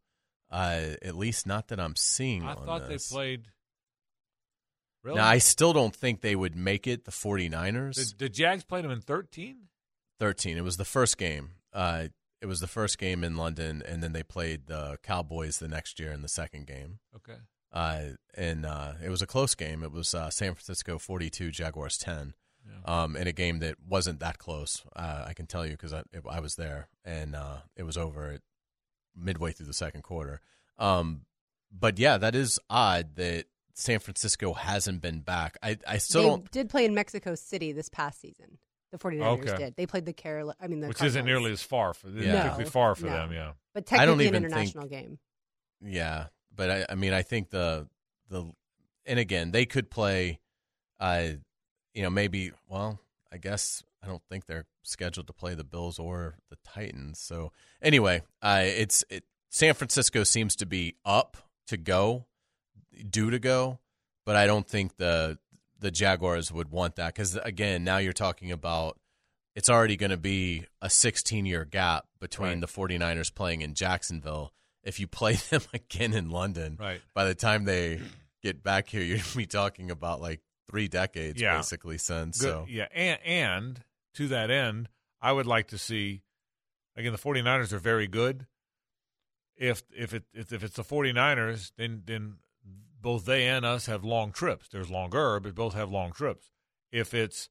Uh, at least not that I'm seeing. I thought this. they played. Really? Now, I still don't think they would make it. The 49ers. the, the Jags played them in thirteen. 13. It was the first game. Uh, it was the first game in London, and then they played the Cowboys the next year in the second game. Okay. Uh, and uh, it was a close game. It was uh, San Francisco 42, Jaguars 10. Yeah. Um, in a game that wasn't that close, uh, I can tell you because I, it- I was there, and uh, it was over at midway through the second quarter. Um, but yeah, that is odd that San Francisco hasn't been back. I, I still they don't. did play in Mexico City this past season. The 49ers Okay. did. They played the Carol. I mean, the Which Cardinals. isn't nearly as far for Yeah. yeah. No, far for no. them. Yeah. But I don't technically an even think- international game. Yeah, but I, I mean, I think the the and again, they could play. Uh, you know, maybe. Well, I guess I don't think they're scheduled to play the Bills or the Titans. So anyway, uh, it's it. San Francisco seems to be up to go, due to go, but I don't think the the Jaguars would want that because again, now you're talking about it's already going to be a 16 year gap between Right. the 49ers playing in Jacksonville. If you play them again in London, Right. by the time they get back here, you're going to be talking about like three decades Yeah. basically since. Good. So Yeah. And, and to that end, I would like to see, again, the 49ers are very good. If if it if, if it's the 49ers, then then both they and us have long trips. There's longer, but both have long trips. If it's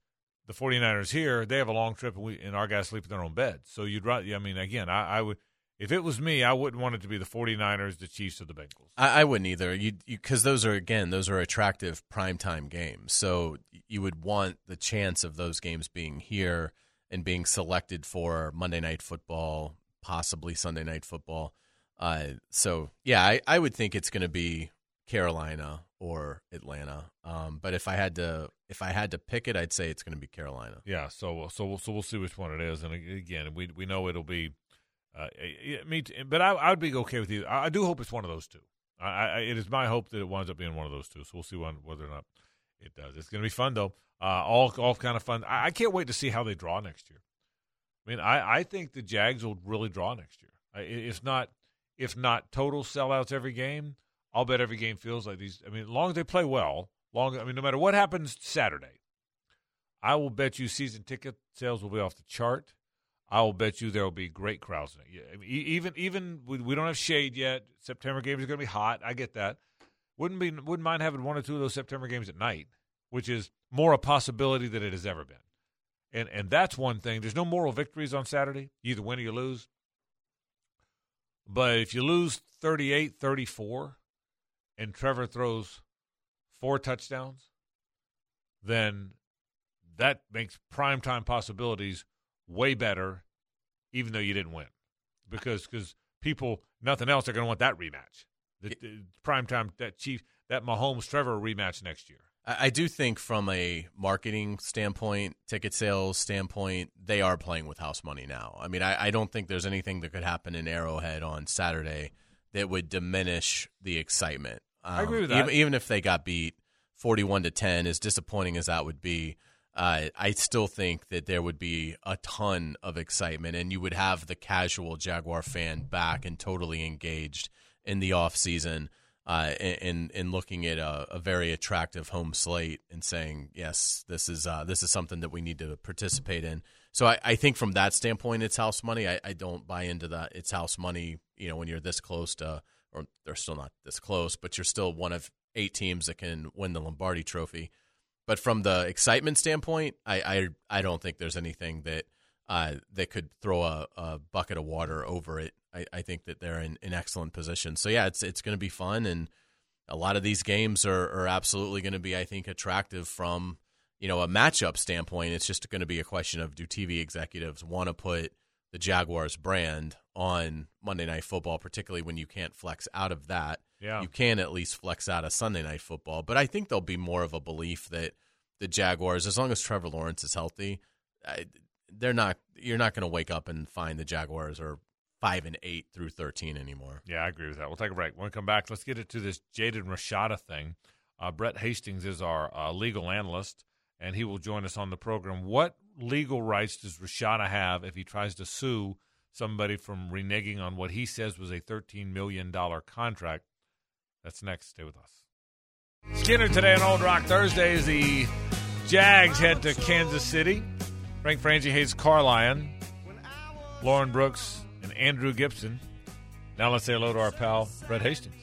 the 49ers here, they have a long trip, and we and our guys sleep in their own bed. So you'd rather. I mean, again, I, I would. If it was me, I wouldn't want it to be the 49ers, the Chiefs, or the Bengals. I, I wouldn't either. You because those are again those are attractive primetime games. So you would want the chance of those games being here and being selected for Monday Night Football, possibly Sunday Night Football. Uh, so yeah, I, I would think it's going to be Carolina or Atlanta. Um, but if I had to if I had to pick it, I'd say it's going to be Carolina. Yeah, so so we'll so we'll see which one it is, and again, we we know it'll be uh, me, too, but I I'd be okay with you. I, I do hope it's one of those two. I, I it is my hope that it winds up being one of those two. So we'll see one, whether or not It does. It's going to be fun though. Uh, all all kind of fun. I, I, can't wait to see how they draw next year. I mean, I, I think the Jags will really draw next year. I, it's not if not total sellouts every game. I'll bet every game feels like these. I mean, as long as they play well, long. I mean, no matter what happens Saturday, I will bet you season ticket sales will be off the chart. I will bet you there will be great crowds. I mean, even even we, don't have shade yet. September games are going to be hot. I get that. Wouldn't be wouldn't mind having one or two of those September games at night, which is more a possibility than it has ever been. And and that's one thing. There's no moral victories on Saturday. You either win or you lose. But if you lose 38-34 and Trevor throws four touchdowns, then that makes primetime possibilities way better, even though you didn't win, because because people nothing else are going to want that rematch. The, the prime time that Chief that Mahomes Trevor rematch next year. I, I do think from a marketing standpoint, ticket sales standpoint, they are playing with house money now. I mean, I, I don't think there's anything that could happen in Arrowhead on Saturday that would diminish the excitement. Um, I agree with that. Even, even if they got beat forty-one to ten, as disappointing as that would be, uh, I still think that there would be a ton of excitement, and you would have the casual Jaguar fan back and totally engaged in the off season, uh, in in looking at a, a, very attractive home slate and saying, yes, this is uh, this is something that we need to participate in. So I, I think from that standpoint, it's house money. I, I, don't buy into that. It's house money. You know, when you're this close to, or they're still not this close, but you're still one of eight teams that can win the Lombardi Trophy. But from the excitement standpoint, I I, I don't think there's anything that uh, that could throw a, a, bucket of water over it. I, I think that they're in, in excellent position. So yeah, it's it's going to be fun, and a lot of these games are, are absolutely going to be, I think, attractive from you know a matchup standpoint. It's just going to be a question of do TV executives want to put the Jaguars brand on Monday Night Football, particularly when you can't flex out of that. Yeah. You can at least flex out of Sunday Night Football. But I think there'll be more of a belief that the Jaguars, as long as Trevor Lawrence is healthy, they're not. You're not going to wake up and find the Jaguars are five and eight through thirteen anymore. Yeah, I agree with that. We'll take a break. When we come back, let's get into this Jaden Rashada thing. Uh, Brett Hastings is our uh, legal analyst, and he will join us on the program. What legal rights does Rashada have if he tries to sue somebody from reneging on what he says was a $13 million contract? That's next. Stay with us. Skynyrd today on Old Rock Thursday as the Jags head to Kansas City. Frank Frangie, Hayes Carlyon, Lauren Brooks, and Andrew Gibson. Now let's say hello to our pal, Fred Hastings.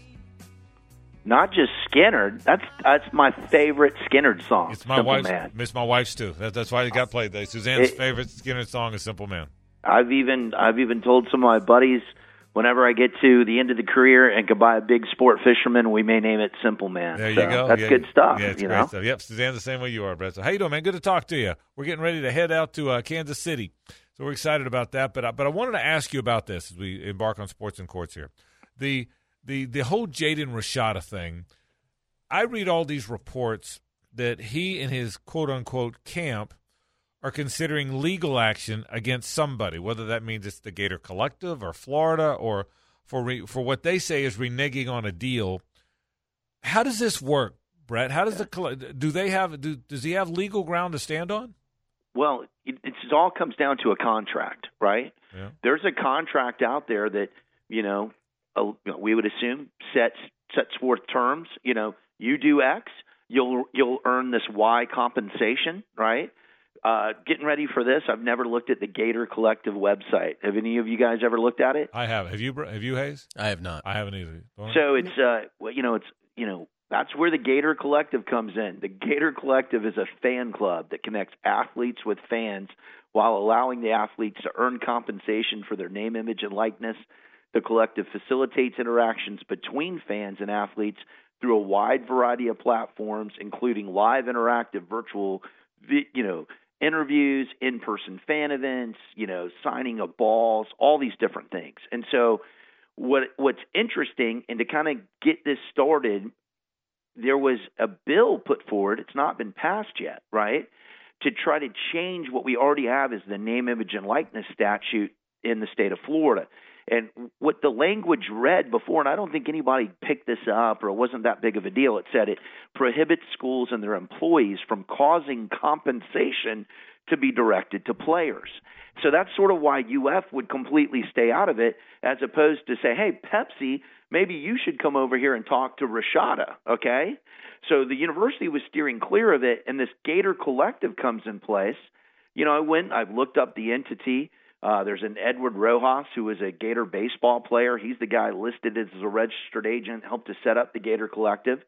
Not just Skynyrd. That's that's my favorite Skynyrd song. It's my Simple wife's. Man. Miss my wife's too. That, that's why it got played. There. Suzanne's It- favorite Skynyrd song is "Simple Man." I've even I've even told some of my buddies whenever I get to the end of the career and could buy a big sport fisherman, we may name it Simple Man. There So you go. That's Yeah, good stuff. Yeah, it's you great know. stuff. Yep, Suzanne's the same way you are, Brett. So how you doing, man? Good to talk to you. We're getting ready to head out to uh, Kansas City, so we're excited about that. But I, but I wanted to ask you about this as we embark on sports and courts here. The the the whole Jaden Rashada thing. I read all these reports that he and his quote unquote camp are considering legal action against somebody, whether that means it's the Gator Collective or Florida or for re, for what they say is reneging on a deal. How does this work, Brett? How does the do they have do, does he have legal ground to stand on? Well, it, it's, it all comes down to a contract, right? Yeah. There's a contract out there that you know, uh, you know, we would assume sets sets forth terms. You know, you do X, you'll you'll earn this Y compensation, right? Uh, getting ready for this, I've never looked at the Gator Collective website. Have any of you guys ever looked at it? I have. Have you? Br- Have you, Hayes? I have not. I haven't either. Don't- So it's uh, well, you know, it's you know, that's where the Gator Collective comes in. The Gator Collective is a fan club that connects athletes with fans while allowing the athletes to earn compensation for their name, image, and likeness. The collective facilitates interactions between fans and athletes through a wide variety of platforms, including live, interactive, virtual, you know, interviews, in-person fan events, you know, signing of balls, all these different things. And so, what what's interesting, and to kind of get this started, there was a bill put forward. It's not been passed yet, right? To try to change what we already have as the name, image, and likeness statute in the state of Florida. And what the language read before, and I don't think anybody picked this up or it wasn't that big of a deal, it said it prohibits schools and their employees from causing compensation to be directed to players. So that's sort of why UF would completely stay out of it, as opposed to say, hey, Pepsi, maybe you should come over here and talk to Rashada, okay? So the university was steering clear of it, and this Gator Collective comes in place. You know, I went, I've looked up the entity. Uh, there's an Edward Rojas who is a Gator baseball player. He's the guy listed as a registered agent, helped to set up the Gator Collective.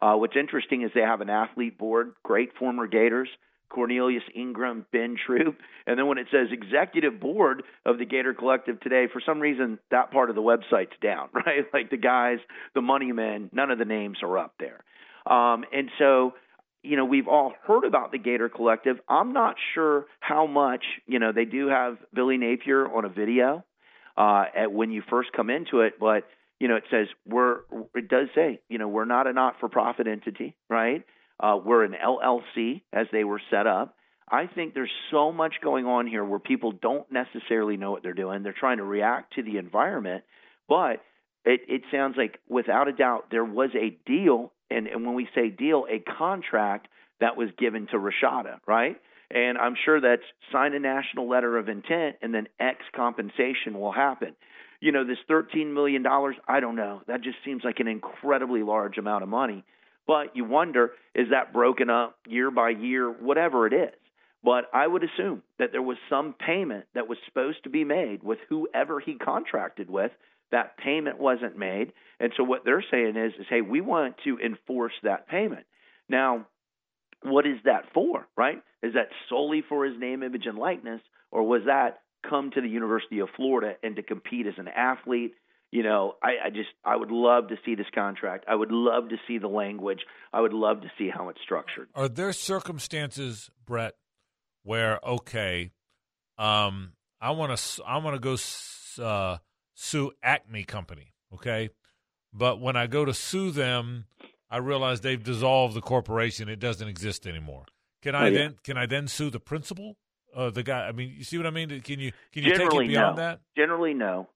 Uh, what's interesting is they have an athlete board, great former Gators. Cornelius Ingram, Ben Troupe. And then when it says executive board of the Gator Collective today, for some reason that part of the website's down, right? Like the guys, the money men, none of the names are up there. Um, and so, you know, we've all heard about the Gator Collective. I'm not sure how much, you know, they do have Billy Napier on a video uh, at when you first come into it, but you know, it says we're it does say, you know, we're not a not-for-profit entity, right? Uh, we're an LLC as they were set up. I think there's so much going on here where people don't necessarily know what they're doing. They're trying to react to the environment, but it, it sounds like without a doubt there was a deal, and, and when we say deal, a contract that was given to Rashada, right? And I'm sure that's sign a national letter of intent, and then X compensation will happen. You know, this $13 million, I don't know. That just seems like an incredibly large amount of money. But you wonder, is that broken up year by year, whatever it is? But I would assume that there was some payment that was supposed to be made with whoever he contracted with. That payment wasn't made. And so what they're saying is, is hey, we want to enforce that payment. Now, what is that for, right? Is that solely for his name, image, and likeness, or was that come to the University of Florida and to compete as an athlete you know, I, I just I would love to see this contract. I would love to see the language. I would love to see how it's structured. Are there circumstances, Brett, where okay, um, I want to I want to go uh, sue Acme Company, okay, but when I go to sue them, I realize they've dissolved the corporation; it doesn't exist anymore. Can I oh, yeah. then can I then sue the principal? Uh, the guy. I mean, you see what I mean? Can you can you Generally, take it beyond no. that? Generally, no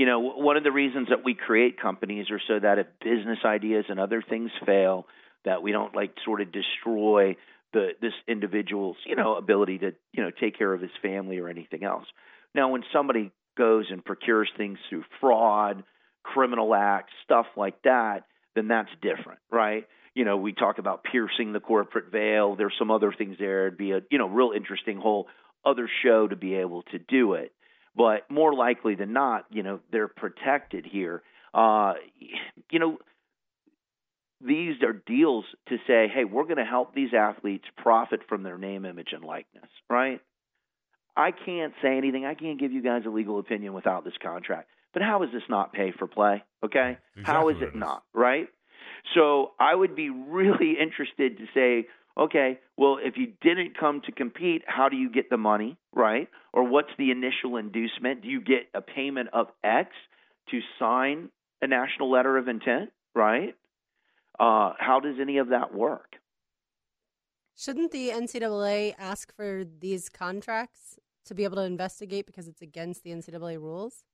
you know, one of the reasons that we create companies are so that if business ideas and other things fail, that we don't like sort of destroy the this individual's, you know, ability to, you know, take care of his family or anything else. Now, when somebody goes and procures things through fraud, criminal acts, stuff like that, then that's different, right? You know, we talk about piercing the corporate veil. There's some other things there. It'd be a, you know, real interesting whole other show to be able to do it but more likely than not, you know, they're protected here. Uh, you know, these are deals to say, hey, we're going to help these athletes profit from their name, image, and likeness, right? I can't say anything. I can't give you guys a legal opinion without this contract. But how is this not pay for play? Okay? Exactly how is it, not, right? So I would be really interested to say, okay, well, if you didn't come to compete, how do you get the money, right? Or what's the initial inducement? Do you get a payment of X to sign a national letter of intent, right? Uh, how does any of that work? Shouldn't the NCAA ask for these contracts to be able to investigate because it's against the NCAA rules?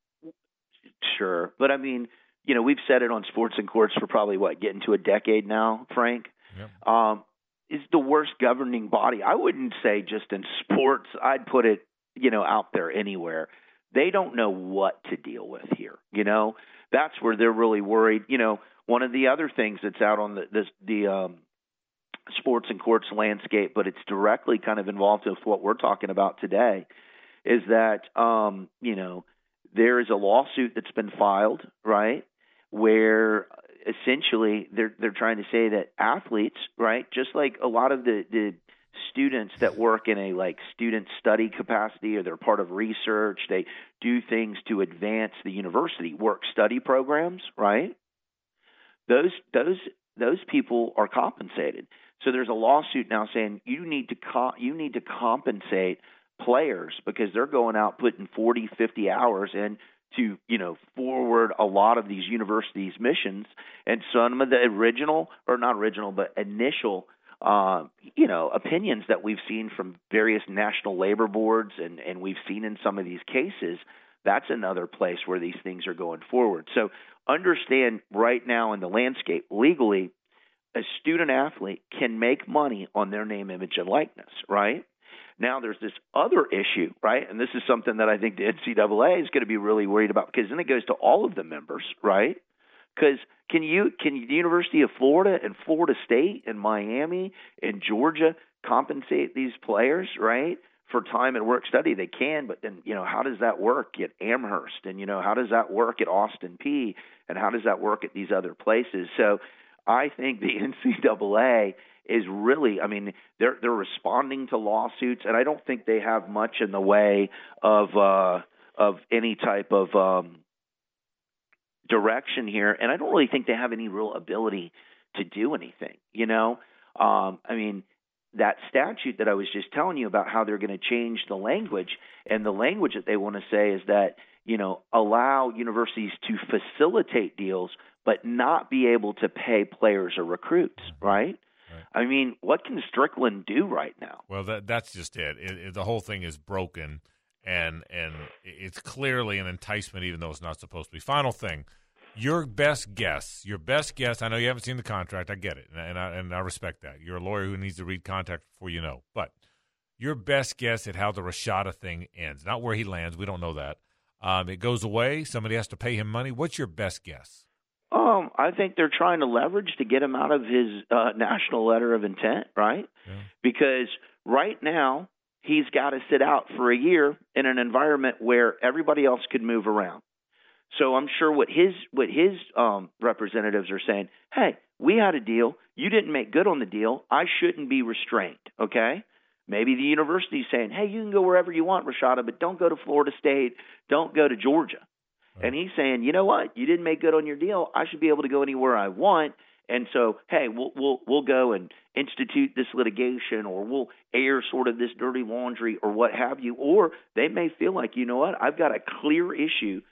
Sure. But I mean, you know, we've said it on Sports and Courts for probably what, getting to a decade now, Frank. Yep. Um, is the worst governing body. I wouldn't say just in sports. I'd put it, you know, out there anywhere. They don't know what to deal with here. You know, that's where they're really worried. You know, one of the other things that's out on the this, the um, sports and courts landscape, but it's directly kind of involved with what we're talking about today, is that um, you know there is a lawsuit that's been filed, right, where essentially they're they're trying to say that athletes, right, just like a lot of the the students that work in a like student study capacity or they're part of research, they do things to advance the university, work study programs, right? Those those those people are compensated. So there's a lawsuit now saying you need to co- you need to compensate players because they're going out putting 40, 50 hours in to you know forward a lot of these universities' missions, and some of the original or not original but initial uh, you know opinions that we've seen from various national labor boards and and we've seen in some of these cases That's another place where these things are going forward. So understand right now in the landscape legally, a student athlete can make money on their name, image, and likeness, right? Now there's this other issue, right? And this is something that I think the NCAA is going to be really worried about because then it goes to all of the members, right? Because can you can the University of Florida and Florida State and Miami and Georgia compensate these players, right? For time and work study, they can, but then you know how does that work at Amherst, and you know how does that work at Austin Peay, and how does that work at these other places? So, I think the NCAA is really I mean they're they're responding to lawsuits and I don't think they have much in the way of uh of any type of um direction here and I don't really think they have any real ability to do anything you know? Um I mean that statute that I was just telling you about how they're going to change the language and the language that they want to say is that you know allow universities to facilitate deals but not be able to pay players or recruits right I mean, what can Stricklin do right now? Well, that that's just it. It, it. The whole thing is broken, and and it's clearly an enticement, even though it's not supposed to be. Final thing, your best guess, your best guess. I know you haven't seen the contract. I get it, and, and I and I respect that. You're a lawyer who needs to read contract before you know. But your best guess at how the Rashada thing ends, not where he lands. We don't know that. Um, it goes away. Somebody has to pay him money. What's your best guess? Um, I think they're trying to leverage to get him out of his uh, national letter of intent, right? Yeah. Because right now he's got to sit out for a year in an environment where everybody else could move around. So I'm sure what his what his um, representatives are saying, hey, we had a deal. You didn't make good on the deal. I shouldn't be restrained. Okay. Maybe the university's saying, hey, you can go wherever you want, Rashada, but don't go to Florida State. Don't go to Georgia. And he's saying, you know what? You didn't make good on your deal. I should be able to go anywhere I want. And so, hey, we'll we'll we'll go and institute this litigation, or we'll air sort of this dirty laundry, or what have you. Or they may feel like, you know what? I've got a clear issue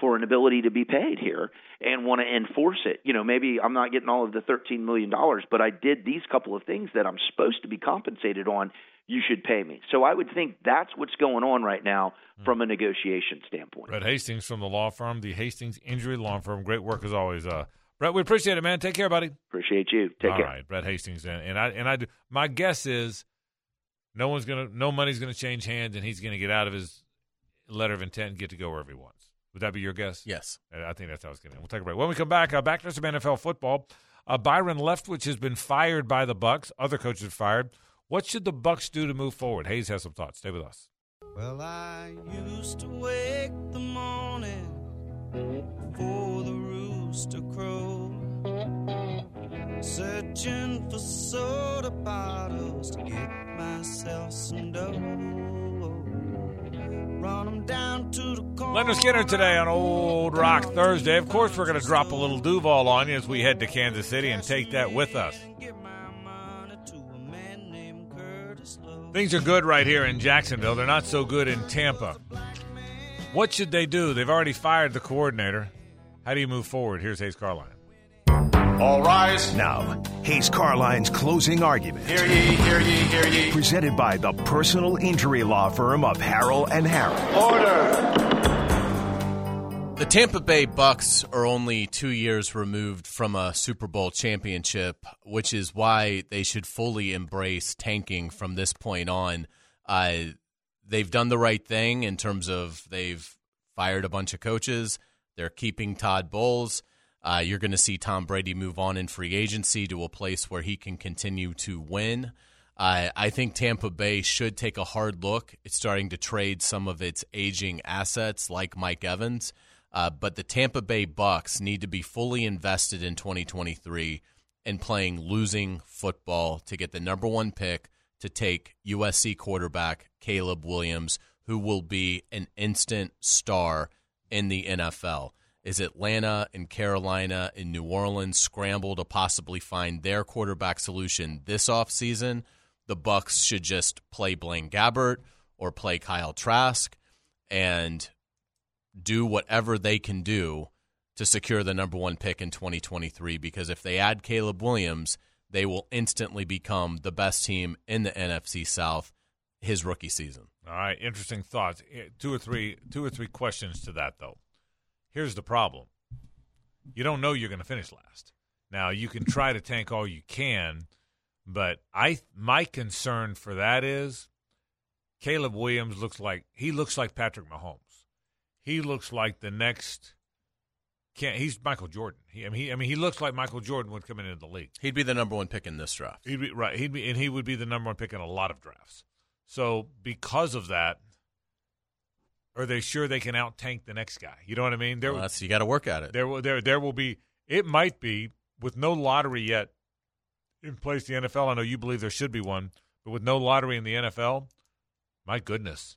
for an ability to be paid here and want to enforce it. You know, maybe I'm not getting all of the $13 million, but I did these couple of things that I'm supposed to be compensated on. You should pay me. So I would think that's what's going on right now from a negotiation standpoint. Brett Hastings from the law firm, the Hastings Injury Law Firm. Great work as always. Uh, Brett, we appreciate it, man. Take care, buddy. Appreciate you. Take All care. right, Brett Hastings, and, and I and I do. My guess is no one's gonna, no money's gonna change hands, and he's gonna get out of his letter of intent and get to go wherever he wants. Would that be your guess? Yes. I think that's how it's going to. Be. We'll take a break. When we come back, uh, back to some NFL football. Uh, Byron Leftwich has been fired by the Bucs. Other coaches fired. What should the Bucs do to move forward? Hayes has some thoughts. Stay with us. Well, I used to wake the morning before the rooster crowed, searching for soda bottles to get myself some dough. Run 'em down to the corner. Lynyrd Skynyrd today on Old Rock Thursday. Of course, we're going to drop a little Duval on you as we head to Kansas City and take that with us. Things are good right here in Jacksonville. They're not so good in Tampa. What should they do? They've already fired the coordinator. How do you move forward? Here's Hayes Carlyon. All rise. Now, Hayes Carlyon's closing argument. Hear ye, hear ye, hear ye. Presented by the personal injury law firm of Harrell and Harrell. Order. The Tampa Bay Bucs are only two years removed from a Super Bowl championship, which is why they should fully embrace tanking from this point on. Uh, they've done the right thing in terms of they've fired a bunch of coaches. They're keeping Todd Bowles. Uh, you're going to see Tom Brady move on in free agency to a place where he can continue to win. Uh, I think Tampa Bay should take a hard look. It's starting to trade some of its aging assets, like Mike Evans. Uh, but the Tampa Bay Bucs need to be fully invested in 2023 and playing losing football to get the number one pick to take USC quarterback Caleb Williams, who will be an instant star in the NFL. Is Atlanta and Carolina and New Orleans scramble to possibly find their quarterback solution this offseason? The Bucs should just play Blaine Gabbert or play Kyle Trask and do whatever they can do to secure the number one pick in 2023 because if they add Caleb Williams, they will instantly become the best team in the NFC South his rookie season. All right, interesting thoughts. Eh, Two or three, two or three questions to that though. Here's the problem: you don't know you're going to finish last. Now you can try to tank all you can, but I my concern for that is Caleb Williams looks like he looks like Patrick Mahomes. He looks like the next. Can't he's Michael Jordan? He, I mean, he, I mean, he looks like Michael Jordan would come into the league. He'd be the number one pick in this draft. He'd be right. He'd be, and he would be the number one pick in a lot of drafts. So because of that, are they sure they can out tank the next guy? You know what I mean? There, Well, you got to work at it. there, will- there, there will be. It might be with no lottery yet in place. The NFL. I know you believe there should be one, but with no lottery in the NFL, my goodness,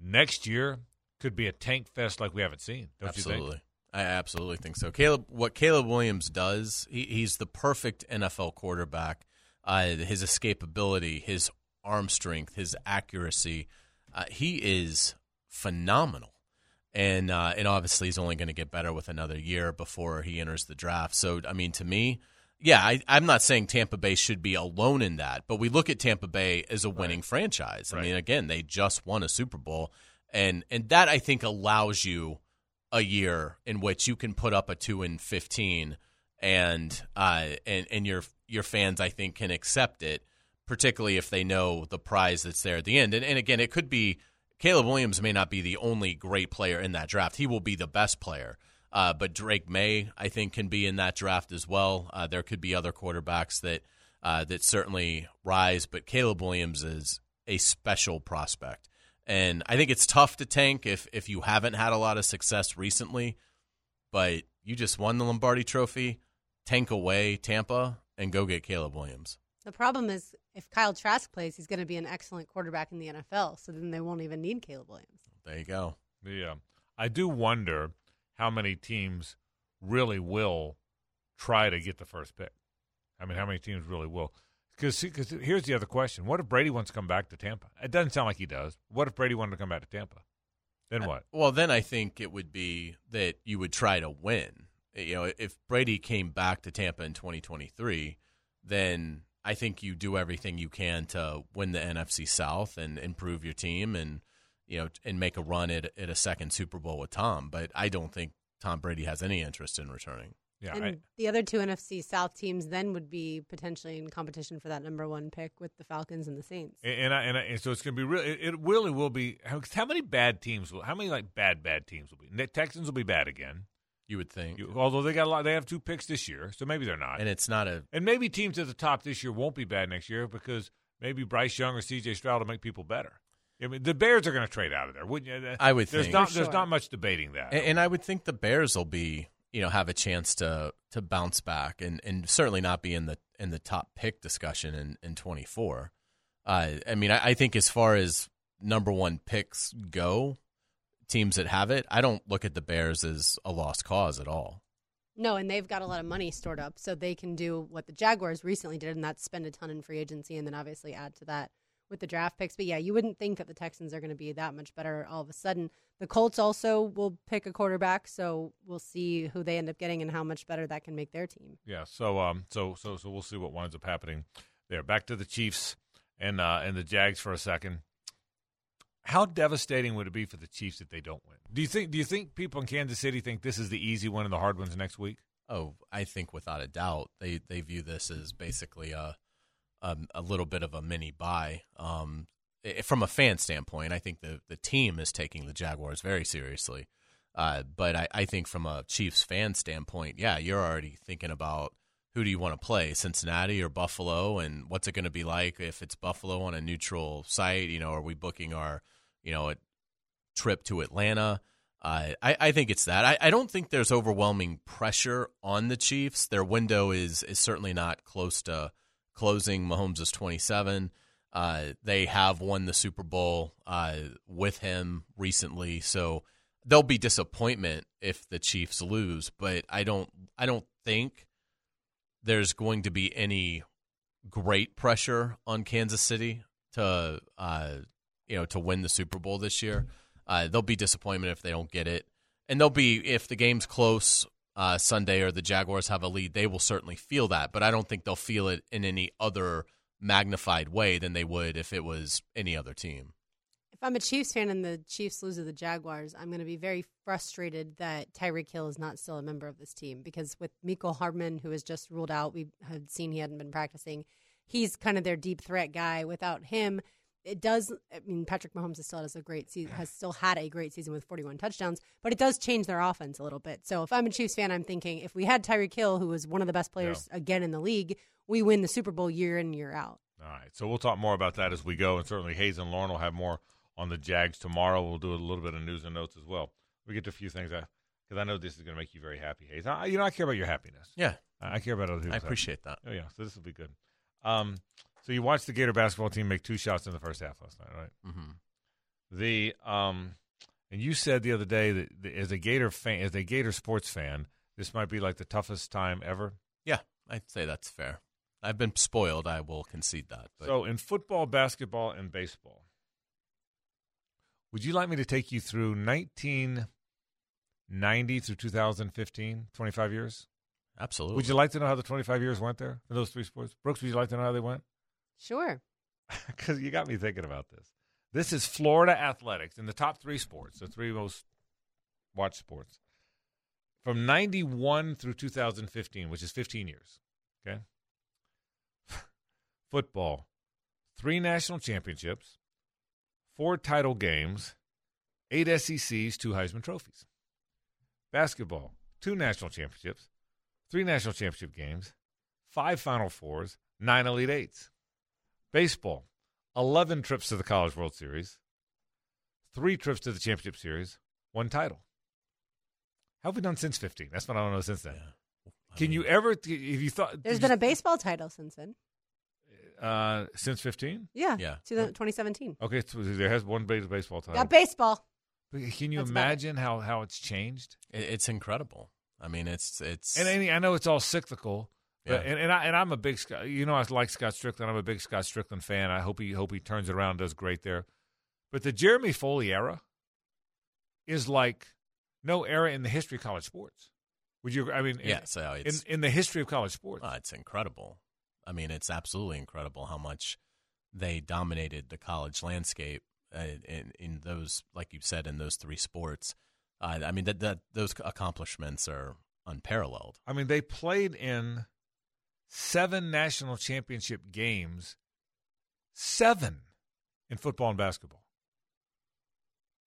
next year could be a tank fest like we haven't seen. Don't you absolutely. I absolutely think so. Caleb, what Caleb Williams does, he, he's the perfect NFL quarterback. Uh, his escapability, his arm strength, his accuracy, uh, he is phenomenal. And uh, and obviously he's only going to get better with another year before he enters the draft. So I mean, to me, yeah, I, I'm not saying Tampa Bay should be alone in that, but we look at Tampa Bay as a winning franchise. I Right. mean, again, they just won a Super Bowl, and and that I think allows you a year in which you can put up a two and fifteen, and uh, and and your your fans I think can accept it, particularly if they know the prize that's there at the end. And and again, it could be Caleb Williams may not be the only great player in that draft. He will be the best player. Uh, but Drake Maye, I think, can be in that draft as well. Uh, there could be other quarterbacks that uh, that certainly rise, but Caleb Williams is a special prospect, and I think it's tough to tank if if you haven't had a lot of success recently. But you just won the Lombardi Trophy, tank away Tampa, and go get Caleb Williams. The problem is if Kyle Trask plays, he's going to be an excellent quarterback in the NFL. So then they won't even need Caleb Williams. There you go. Yeah, I do wonder how many teams really will try to get the first pick. I mean, how many teams really will? Because here's the other question: What if Brady wants to come back to Tampa? It doesn't sound like he does. What if Brady wanted to come back to Tampa? Then what? Well, then I think it would be that you would try to win. You know, if Brady came back to Tampa in 2023, then I think you do everything you can to win the NFC South and improve your team and you know and make a run at at a second Super Bowl with Tom. But I don't think Tom Brady has any interest in returning. Yeah, and I, the other two NFC South teams then would be potentially in competition for that number one pick with the Falcons and the Saints. and, and, I, and, I, and so it's going to be real. It, it really will be. How, how many bad teams will? How many like bad bad teams will be? The Texans will be bad again. You would think, You- although they got a lot, they have two picks this year, so maybe they're not. and it's not a And maybe teams at the top this year won't be bad next year because maybe Bryce Young or C.J. Stroud will make people better. I mean, the Bears are going to trade out of there, wouldn't you? I would There's think. not For there's sure. not much debating that. And, and I would think the Bears will be, you know, have a chance to to bounce back and, and certainly not be in the in the top pick discussion in in 24. Uh, I mean, I, I think as far as number one picks go, teams that have it, I don't look at the Bears as a lost cause at all. No, and they've got a lot of money stored up, so they can do what the Jaguars recently did, and that's spend a ton in free agency, and then obviously add to that with the draft picks. But yeah, you wouldn't think that the Texans are going to be that much better all of a sudden. The Colts also will pick a quarterback, so we'll see who they end up getting and how much better that can make their team. Yeah. So um so so so we'll see what winds up happening there. Back to the Chiefs and uh and the Jags for a second. How devastating would it be for the Chiefs if they don't win? Do you think do you think people in Kansas City think this is the easy one and the hard ones next week? Oh, I think without a doubt, they they view this as basically a a, a little bit of a mini bye. Um, from a fan standpoint, I think the the team is taking the Jaguars very seriously. Uh, but I, I think from a Chiefs fan standpoint, yeah, you're already thinking about who do you want to play, Cincinnati or Buffalo, and what's it going to be like if it's Buffalo on a neutral site? You know, are we booking our, you know, trip to Atlanta? Uh, I, I think it's that. I, I don't think there's overwhelming pressure on the Chiefs. Their window is is certainly not close to closing. Mahomes is 27. Uh, they have won the Super Bowl uh, with him recently, so there'll be disappointment if the Chiefs lose. But I don't I don't think there's going to be any great pressure on Kansas City to uh, you know to win the Super Bowl this year. Uh, there'll be disappointment if they don't get it, and there'll be if the game's close uh, Sunday or the Jaguars have a lead, they will certainly feel that. But I don't think they'll feel it in any other magnified way than they would if it was any other team. If I'm a Chiefs fan and the Chiefs lose to the Jaguars, I'm going to be very frustrated that Tyreek Hill is not still a member of this team because with Mecole Hardman, who was just ruled out, we had seen he hadn't been practicing. He's kind of their deep threat guy. Without him, it does. I mean, Patrick Mahomes still has a great season, has still had a great season with 41 touchdowns, but it does change their offense a little bit. So if I'm a Chiefs fan, I'm thinking if we had Tyreek Hill, who was one of the best players again in the league, we win the Super Bowl year in year out. All right. So we'll talk more about that as we go. And certainly Hayes and Lauren will have more on the Jags tomorrow. We'll do a little bit of news and notes as well. We get to a few things because I know this is going to make you very happy, Hayes. I, you know, I care about your happiness. Yeah. I, I care about other people's I appreciate that. Oh, yeah. So this will be good. Um, so you watched the Gator basketball team make two shots in the first half last night, right? Mm-hmm. The um, and you said the other day that that as a Gator fan, as a Gator sports fan, this might be like the toughest time ever. Yeah, I'd say that's fair. I've been spoiled. I will concede that. But So in football, basketball, and baseball, would you like me to take you through 1990 through 2015, 25 years? absolutely. Would you like to know how the 25 years went there for those three sports? Brooks, would you like to know how they went? Sure. Because you got me thinking about this. This is Florida athletics in the top three sports, the three most watched sports. From 91 through 2015, which is 15 years. Okay. Football, three national championships, four title games, eight SECs, two Heisman trophies. Basketball, two national championships, three national championship games, five Final Fours, nine Elite Eights. Baseball, 11 trips to the College World Series, three trips to the Championship Series, one title. How have we done since 15? That's what I don't know since then. Yeah. Can mean, you ever, if you thought, There's been you- a baseball title since then. uh, since 15? Yeah. Yeah. 2017. Okay, so there has one base- baseball title. Got baseball. But Can you That's imagine how, how it's changed? it- it's incredible. I mean, it's it's And any, I know it's all cyclical, but, Yeah. and and, I, and I'm a big You know, I like Scott Stricklin. I'm a big Scott Stricklin fan. I hope he hope he turns it around, and does great there. But the Jeremy Foley era is like no era in the history of college sports. Would you? I mean, in- yeah. So in, in the history of college sports. it's incredible. I mean, it's absolutely incredible how much they dominated the college landscape uh, in in those, like you said, in those three sports. Uh, I mean, that that those accomplishments are unparalleled. I mean, they played in seven national championship games, seven in football and basketball.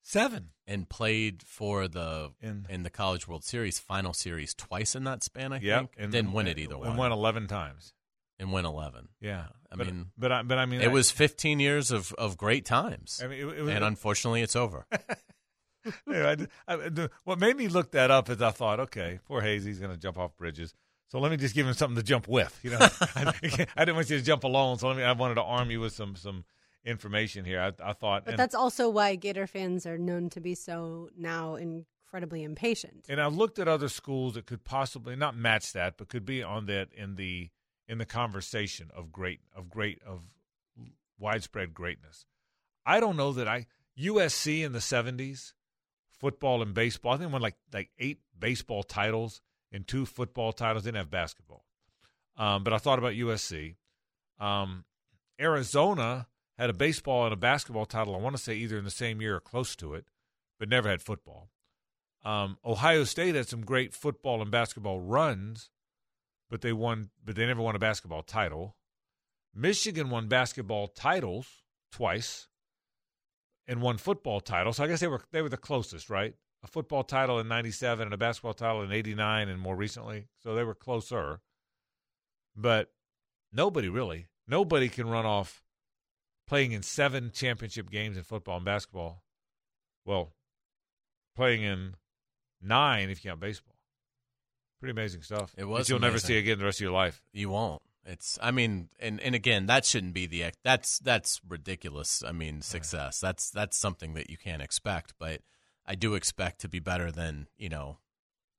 Seven. and played for the In- in, the College World Series final series twice in that span. I Yep. think And didn't win it either and one. won eleven times. and win eleven. Yeah, I but, mean, but I, but I mean, it I- was 15 years of, of great times, I mean, it, it was, and unfortunately, it's over. I I- what made me look that up is I thought, okay, poor Hazy's going to jump off bridges. So let me just give him something to jump with. You know, I, I didn't want you to jump alone, so let me. I wanted to arm you with some some information here. I, I thought, But that's also why Gator fans are known to be so now incredibly impatient. and I've looked at other schools that could possibly not match that, but could be on that in the in the conversation of great of great of widespread greatness. I don't know that I USC in the seventies, football and baseball. I think won like like eight baseball titles and two football titles. Didn't have basketball, um, but I thought about USC. Um, Arizona had a baseball and a basketball title. I want to say either in the same year or close to it, but never had football. Um, Ohio State had some great football and basketball runs, but they won, but they never won a basketball title. Michigan won basketball titles twice, and won football titles. So I guess they were they were the closest, right? A football title in '97 and a basketball title in '89, and more recently, so they were closer. But nobody really, nobody can run off playing in seven championship games in football and basketball. Well, playing in nine if you count baseball. Pretty amazing stuff. It was that you'll never see again the rest of your life. You won't. It's. I mean, and and again, that shouldn't be the. That's that's ridiculous. I mean, success. That's that's something that you can't expect. But I do expect to be better than you know,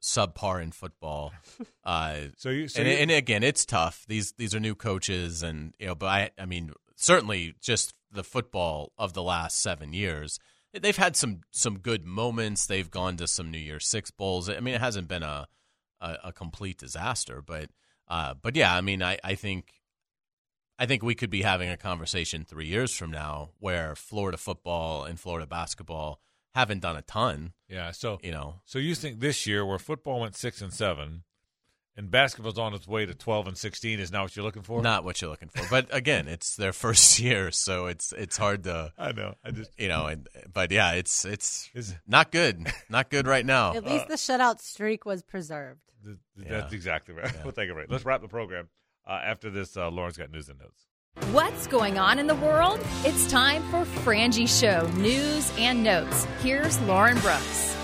subpar in football. Uh, So you, so and, you- and again, it's tough. These these are new coaches, and you know, but I I mean, certainly just the football of the last seven years. They've had some some good moments. They've gone to some New Year's Six bowls. I mean, it hasn't been a a, a complete disaster, but uh, but yeah, I mean, I I think I think we could be having a conversation three years from now where Florida football and Florida basketball haven't done a ton. Yeah. So You know, So you think this year, where football went six and seven, and basketball's on its way to twelve and sixteen, is not what you're looking for? not what you're looking for. But again, it's their first year, so it's it's hard to I know. I just you know. And but yeah, it's it's Is- not good, not good right now. At least the shutout streak was preserved. th- th- Yeah. that's exactly right. we'll take a break. Let's wrap the program. Uh, after this, uh, Lauren's got news and notes. What's going on in the world? It's time for Frangie Show news and notes. Here's Lauren Brooks.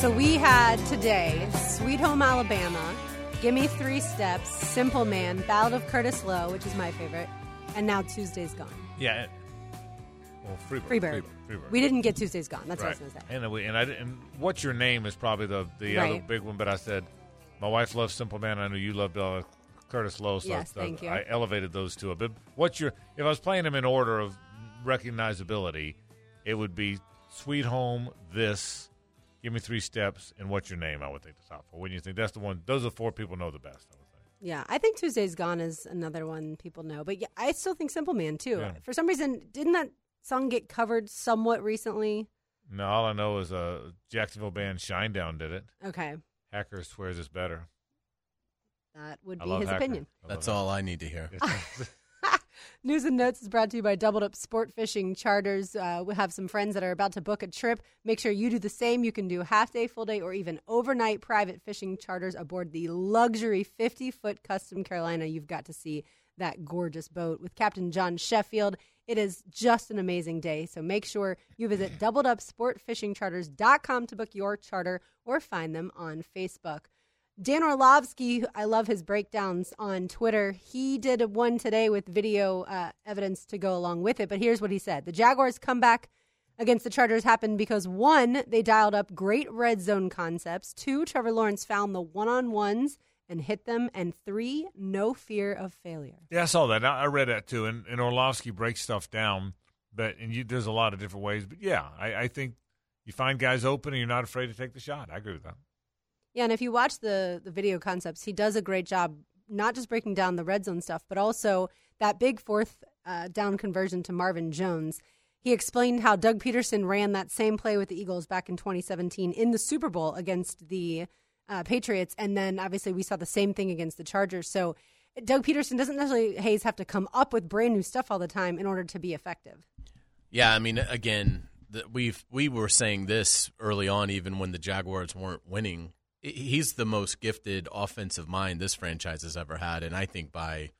So we had today Sweet Home Alabama, Gimme Three Steps, Simple Man, Ballad of Curtis Loew, which is my favorite, and now Tuesday's Gone. Yeah. Well, Freebird. Freebird. Freebird. We didn't get Tuesday's Gone. That's right. what I was going to say. And, uh, we, and I and what's your name is probably the the other big one. But I said my wife loves Simple Man. I know you love Bella Curtis Loew. So Yes, I, thank you. I elevated those two a bit. What's your if I was playing them in order of recognizability, it would be Sweet Home, this, Give Me Three Steps, and What's Your Name. I would think the top four. When you think that's the one, those are the four people know the best. I would say. Yeah, I think Tuesday's Gone is another one people know. But yeah, I still think Simple Man, too. Yeah. For some reason, didn't that song get covered somewhat recently? No, all I know is uh, Jacksonville band Shinedown did it. Okay. Hacker swears it's better. That would I be his Hacker. opinion. I That's love all I need to hear. News and Notes is brought to you by Doubled Up Sport Fishing Charters. Uh, we have some friends that are about to book a trip. Make sure you do the same. You can do half day, full day, or even overnight private fishing charters aboard the luxury 50 foot Custom Carolina. You've got to see that gorgeous boat with Captain John Sheffield. It is just an amazing day. So make sure you visit doubledupsportfishingcharters.com to book your charter or find them on Facebook. Dan Orlovsky, I love his breakdowns on Twitter. He did one today with video uh, evidence to go along with it, but here's what he said The Jaguars' comeback against the Chargers happened because one, they dialed up great red zone concepts, two, Trevor Lawrence found the one on ones and hit them, and three, no fear of failure. Yeah, I saw that. I I read that too. And, and Orlovsky breaks stuff down, but and you, there's a lot of different ways. But yeah, I, I think you find guys open and you're not afraid to take the shot. I agree with that. Yeah, and if you watch the the video concepts, he does a great job not just breaking down the red zone stuff, but also that big fourth uh, down conversion to Marvin Jones. He explained how Doug Pederson ran that same play with the Eagles back in 2017 in the Super Bowl against the uh, Patriots, and then obviously we saw the same thing against the Chargers. So Doug Pederson doesn't necessarily Hayes have to come up with brand new stuff all the time in order to be effective. Yeah, I mean, again, the, we've we were saying this early on, even when the Jaguars weren't winning. He's the most gifted offensive mind this franchise has ever had, and I think by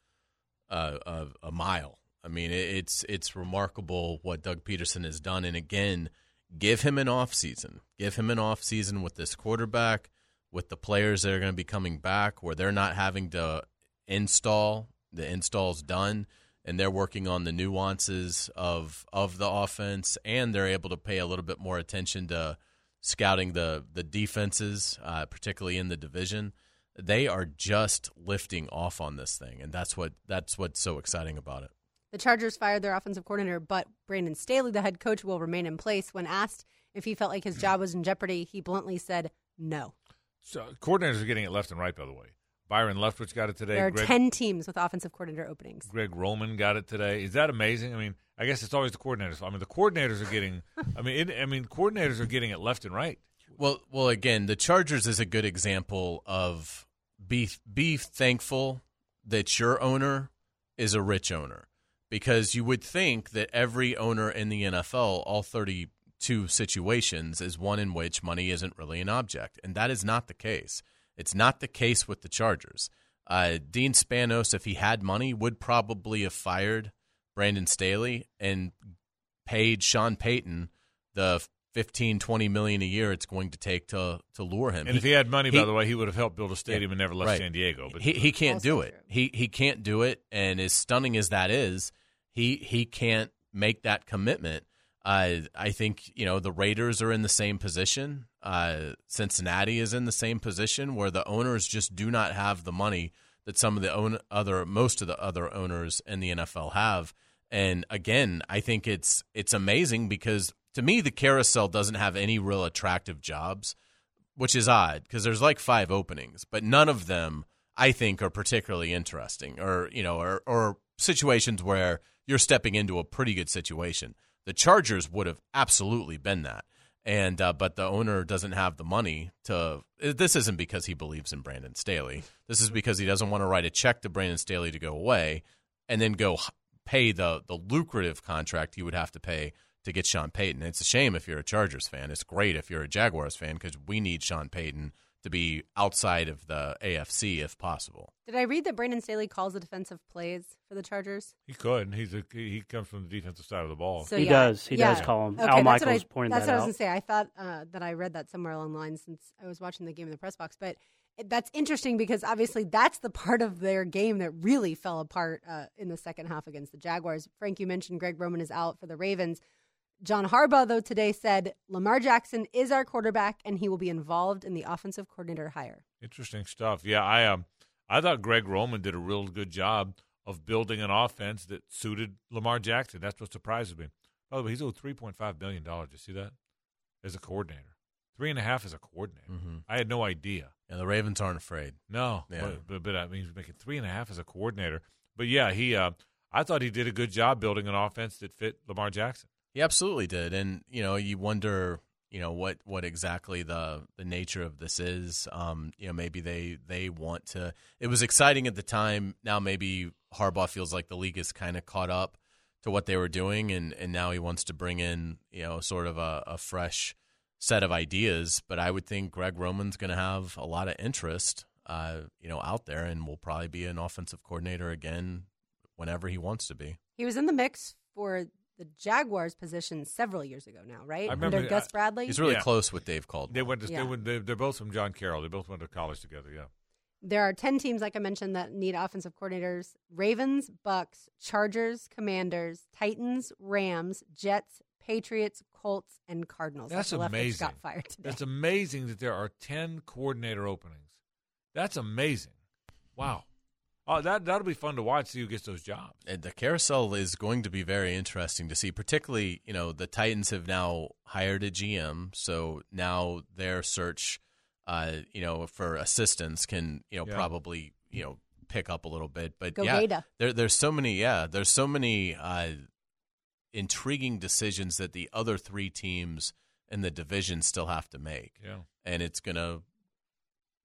uh, a, a mile. I mean, it, it's it's remarkable what Doug Pederson has done, and again, give him an off season. Give him an off season with this quarterback, with the players that are going to be coming back, where they're not having to install. The install's done, and they're working on the nuances of of the offense, and they're able to pay a little bit more attention to scouting the the defenses, uh, particularly in the division. They are just lifting off on this thing, and that's what that's what's so exciting about it. The Chargers fired their offensive coordinator, but Brandon Staley, the head coach, will remain in place. When asked if he felt like his job was in jeopardy, he bluntly said no. So coordinators are getting it left and right, by the way. Byron Leftwich got it today. There are Greg, 10 teams with offensive coordinator openings. Greg Roman got it today. Is that amazing? I mean, I guess it's always the coordinators. I mean, the coordinators are getting. I mean, it, I mean, coordinators are getting it left and right. Well, well, again, the Chargers is a good example of be be thankful that your owner is a rich owner, because you would think that every owner in the NFL, all thirty two situations, is one in which money isn't really an object, and that is not the case. It's not the case with the Chargers. Uh, Dean Spanos, if he had money, would probably have fired Brandon Staley and paid Sean Payton the 15, 20 million a year it's going to take to to lure him. And if he had money, he- by the way, he would have helped build a stadium Yeah, and never left right. San Diego. But he he can't do it. true. He he can't do it, and as stunning as that is, he he can't make that commitment. Uh, I think you know the Raiders are in the same position. Uh, Cincinnati is in the same position where the owners just do not have the money that some of the own other most of the other owners in the NFL have, And again, I think it's it's amazing because to me the carousel doesn't have any real attractive jobs, which is odd because there's like five openings, but none of them I think are particularly interesting or you know or or situations where you're stepping into a pretty good situation. The Chargers would have absolutely been that. And uh, but the owner doesn't have the money to. This isn't because he believes in Brandon Staley. This is because he doesn't want to write a check to Brandon Staley to go away, and then go pay the the lucrative contract he would have to pay to get Sean Payton. It's a shame if you're a Chargers fan. It's great if you're a Jaguars fan because we need Sean Payton to be outside of the AFC if possible. Did I read that Brandon Staley calls the defensive plays for the Chargers? He could. He's a, he comes from the defensive side of the ball. So He yeah, does. He yeah. does call him. Okay, Al that's Michaels what I, pointed That's that what I was out. going to say. I thought uh, that I read that somewhere along the line since I was watching the game in the press box. But that's interesting because obviously that's the part of their game that really fell apart uh, in the second half against the Jaguars. Frank, you mentioned Greg Roman is out for the Ravens. John Harbaugh, though, today said Lamar Jackson is our quarterback and he will be involved in the offensive coordinator hire. Interesting stuff. Yeah, I um, I thought Greg Roman did a real good job of building an offense that suited Lamar Jackson. That's what surprises me. By the way, he's owed three point five million dollars. You see that as a coordinator, three and a half as a coordinator. Mhm. I had no idea. And the Ravens aren't afraid. No, Yeah. but, but, but I mean, he's making three and a half as a coordinator. But yeah, he. Uh, I thought he did a good job building an offense that fit Lamar Jackson. He absolutely did, and you know, you wonder, you know, what what exactly the the nature of this is. Um, you know, maybe they they want to. It was exciting at the time. Now maybe Harbaugh feels like the league is kind of caught up to what they were doing, and and now he wants to bring in, you know, sort of a, a fresh set of ideas. But I would think Greg Roman's going to have a lot of interest, uh, you know, out there, and will probably be an offensive coordinator again whenever he wants to be. He was in the mix for the Jaguars position several years ago now, right? I remember- Under Gus I- Bradley. He's really Yeah. close with Dave Caldwell. They went to. Yeah. They went, they, they're both from John Carroll. They both went to college together. Yeah. There are 10 teams, like I mentioned, that need offensive coordinators Ravens, Bucs, Chargers, Commanders, Titans, Rams, Jets, Patriots, Colts, and Cardinals. That's the left that amazing. got fired today. That's amazing that there are ten coordinator openings. That's amazing. Wow. Oh, that that'll be fun to watch. See who gets those jobs. And the carousel is going to be very interesting to see. Particularly, you know, the Titans have now hired a GM, so now their search, uh, you know, for assistants can, you know, Yeah. probably, you know, pick up a little bit. But Go yeah, Gator. there, there's so many, yeah, there's so many uh, intriguing decisions that the other three teams in the division still have to make Yeah. and it's gonna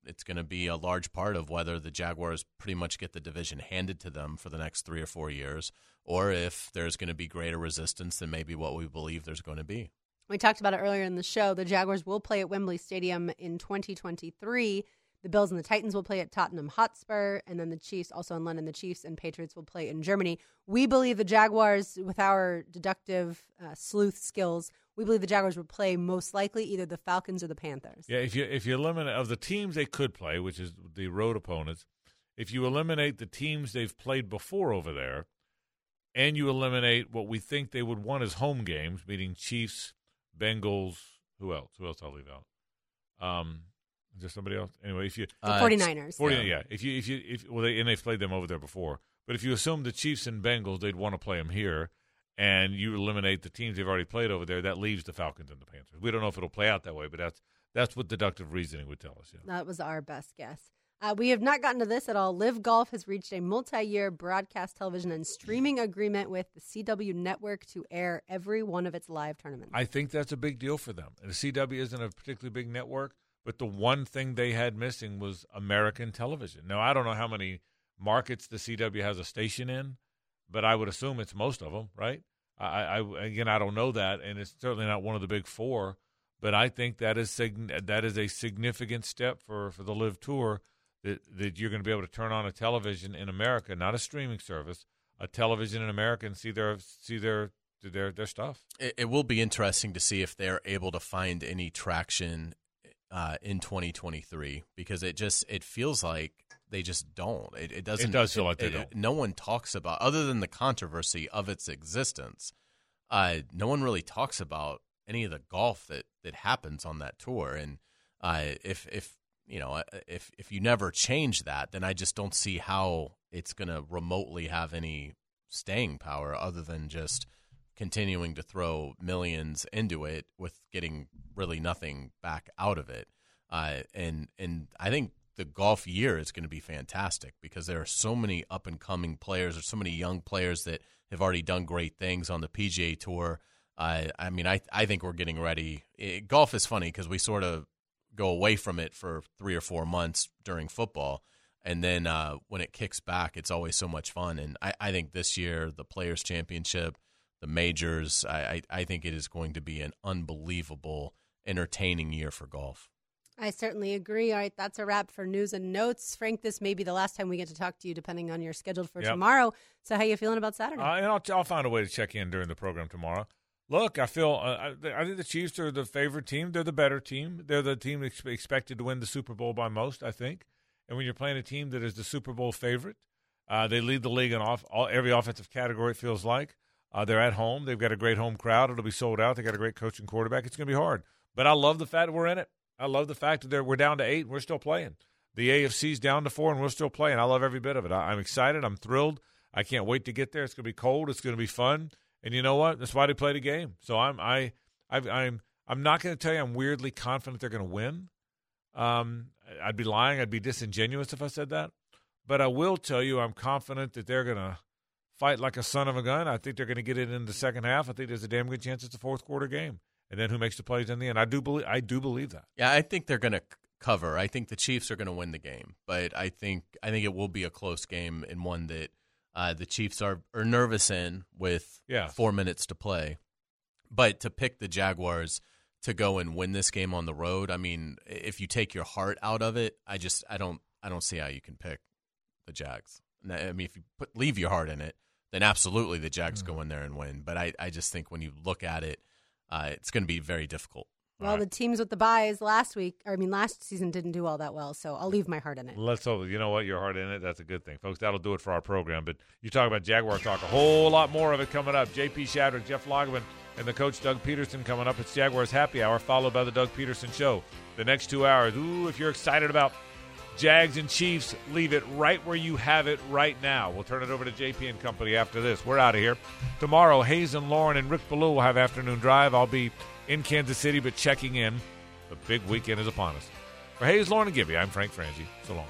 it's gonna be a large part of whether the Jaguars pretty much get the division handed to them for the next three or four years, or if there's going to be greater resistance than maybe what we believe there's going to be. We talked about it earlier in the show. The Jaguars will play at Wembley Stadium in 2023. The Bills and the Titans will play at Tottenham Hotspur, and then the Chiefs, also in London, the Chiefs and Patriots will play in Germany. We believe the Jaguars, with our deductive uh, sleuth skills, we believe the Jaguars would play most likely either the Falcons or the Panthers. Yeah, if you if you eliminate of the teams they could play, which is the road opponents, if you eliminate the teams they've played before over there, and you eliminate what we think they would want as home games, meaning Chiefs, Bengals, who else? Who else I'll leave out? Um, is there somebody else? Anyway, if you The Uh, 49ers. 40, yeah. If you if you if well, they and they've played them over there before. But if you assume the Chiefs and Bengals, they'd want to play them here, and you eliminate the teams they've already played over there, that leaves the Falcons and the Panthers. We don't know if it'll play out that way, but that's that's what deductive reasoning would tell us. Yeah. That was our best guess. Uh, we have not gotten to this at all. LIV Golf has reached a multi-year broadcast television and streaming agreement with the CW network to air every one of its live tournaments. I think that's a big deal for them. And the CW isn't a particularly big network, but the one thing they had missing was American television. Now, I don't know how many markets the CW has a station in, but I would assume it's most of them, right? I, I again, I don't know that, and it's certainly not one of the big four. But I think that is sig- that is a significant step for, for the LIV Tour that that you're going to be able to turn on a television in America, not a streaming service, a television in America, and see their see their their their stuff. It, it will be interesting to see if they're able to find any traction uh, in 2023 because it just it feels like they just don't. It, it doesn't. It does feel like they don't. No one talks about other than the controversy of its existence. Uh, no one really talks about any of the golf that that happens on that tour, and uh, if if you know uh, if if you never change that, then I just don't see how it's going to remotely have any staying power other than just continuing to throw millions into it with getting really nothing back out of it. Uh, and and I think the golf year is going to be fantastic because there are so many up and coming players, or so many young players that have already done great things on the PGA Tour. Uh, I mean, I I think we're getting ready. It, golf is funny because we sort of go away from it for three or four months during football. And then uh, when it kicks back, it's always so much fun. And I, I think this year, the Players' Championship, the majors, I, I, I think it is going to be an unbelievable, entertaining year for golf. I certainly agree. All right, that's a wrap for news and notes. Frank, this may be the last time we get to talk to you, depending on your schedule for Yep. tomorrow. So, how you feeling about Saturday? Uh, and I'll, I'll find a way to check in during the program tomorrow. Look, I feel uh, I, I think the Chiefs are the favorite team. They're the better team. They're the team ex- expected to win the Super Bowl by most, I think. And when you're playing a team that is the Super Bowl favorite, uh, they lead the league in off all, every offensive category. It feels like uh, they're at home. They've got a great home crowd. It'll be sold out. They got a great coaching quarterback. It's going to be hard, but I love the fact that we're in it. I love the fact that we're down to eight and we're still playing. The AFC's down to four and we're still playing. I love every bit of it. I, I'm excited. I'm thrilled. I can't wait to get there. It's going to be cold. It's going to be fun. And you know what? That's why they play the game. So I'm I I've, I'm I'm not going to tell you I'm weirdly confident they're going to win. Um, I'd be lying. I'd be disingenuous if I said that. But I will tell you I'm confident that they're going to fight like a son of a gun. I think they're going to get it in the second half. I think there's a damn good chance it's a fourth quarter game. And then who makes the plays in the end? I do believe I do believe that. Yeah, I think they're going to cover. I think the Chiefs are going to win the game, but I think I think it will be a close game and one that uh, the Chiefs are are nervous in with Yeah. four minutes to play. But to pick the Jaguars to go and win this game on the road, I mean, if you take your heart out of it, I just I don't I don't see how you can pick the Jags. I mean, if you put leave your heart in it, then absolutely the Jags go in there and win. But I I just think when you look at it, uh, it's going to be very difficult. well, the teams with the byes last week, or I mean, last season didn't do all that well. So, I'll leave my heart in it. Let's hope. You know what? Your heart in it. That's a good thing, folks. That'll do it for our program. But you talk about Jaguar talk. A whole lot more of it coming up. JP Shadrick, Jeff Lageman, and the coach Doug Pederson coming up. It's Jaguars Happy Hour, followed by the Doug Pederson Show. The next two hours. Ooh, if you're excited about Jags and Chiefs, leave it right where you have it right now. We'll turn it over to JP and company after this. We're out of here. Tomorrow, Hayes and Lauren and Rick Ballou will have afternoon drive. I'll be in Kansas City, but checking in. The big weekend is upon us. For Hayes, Lauren, and Gibby, I'm Frank Frangie. So long.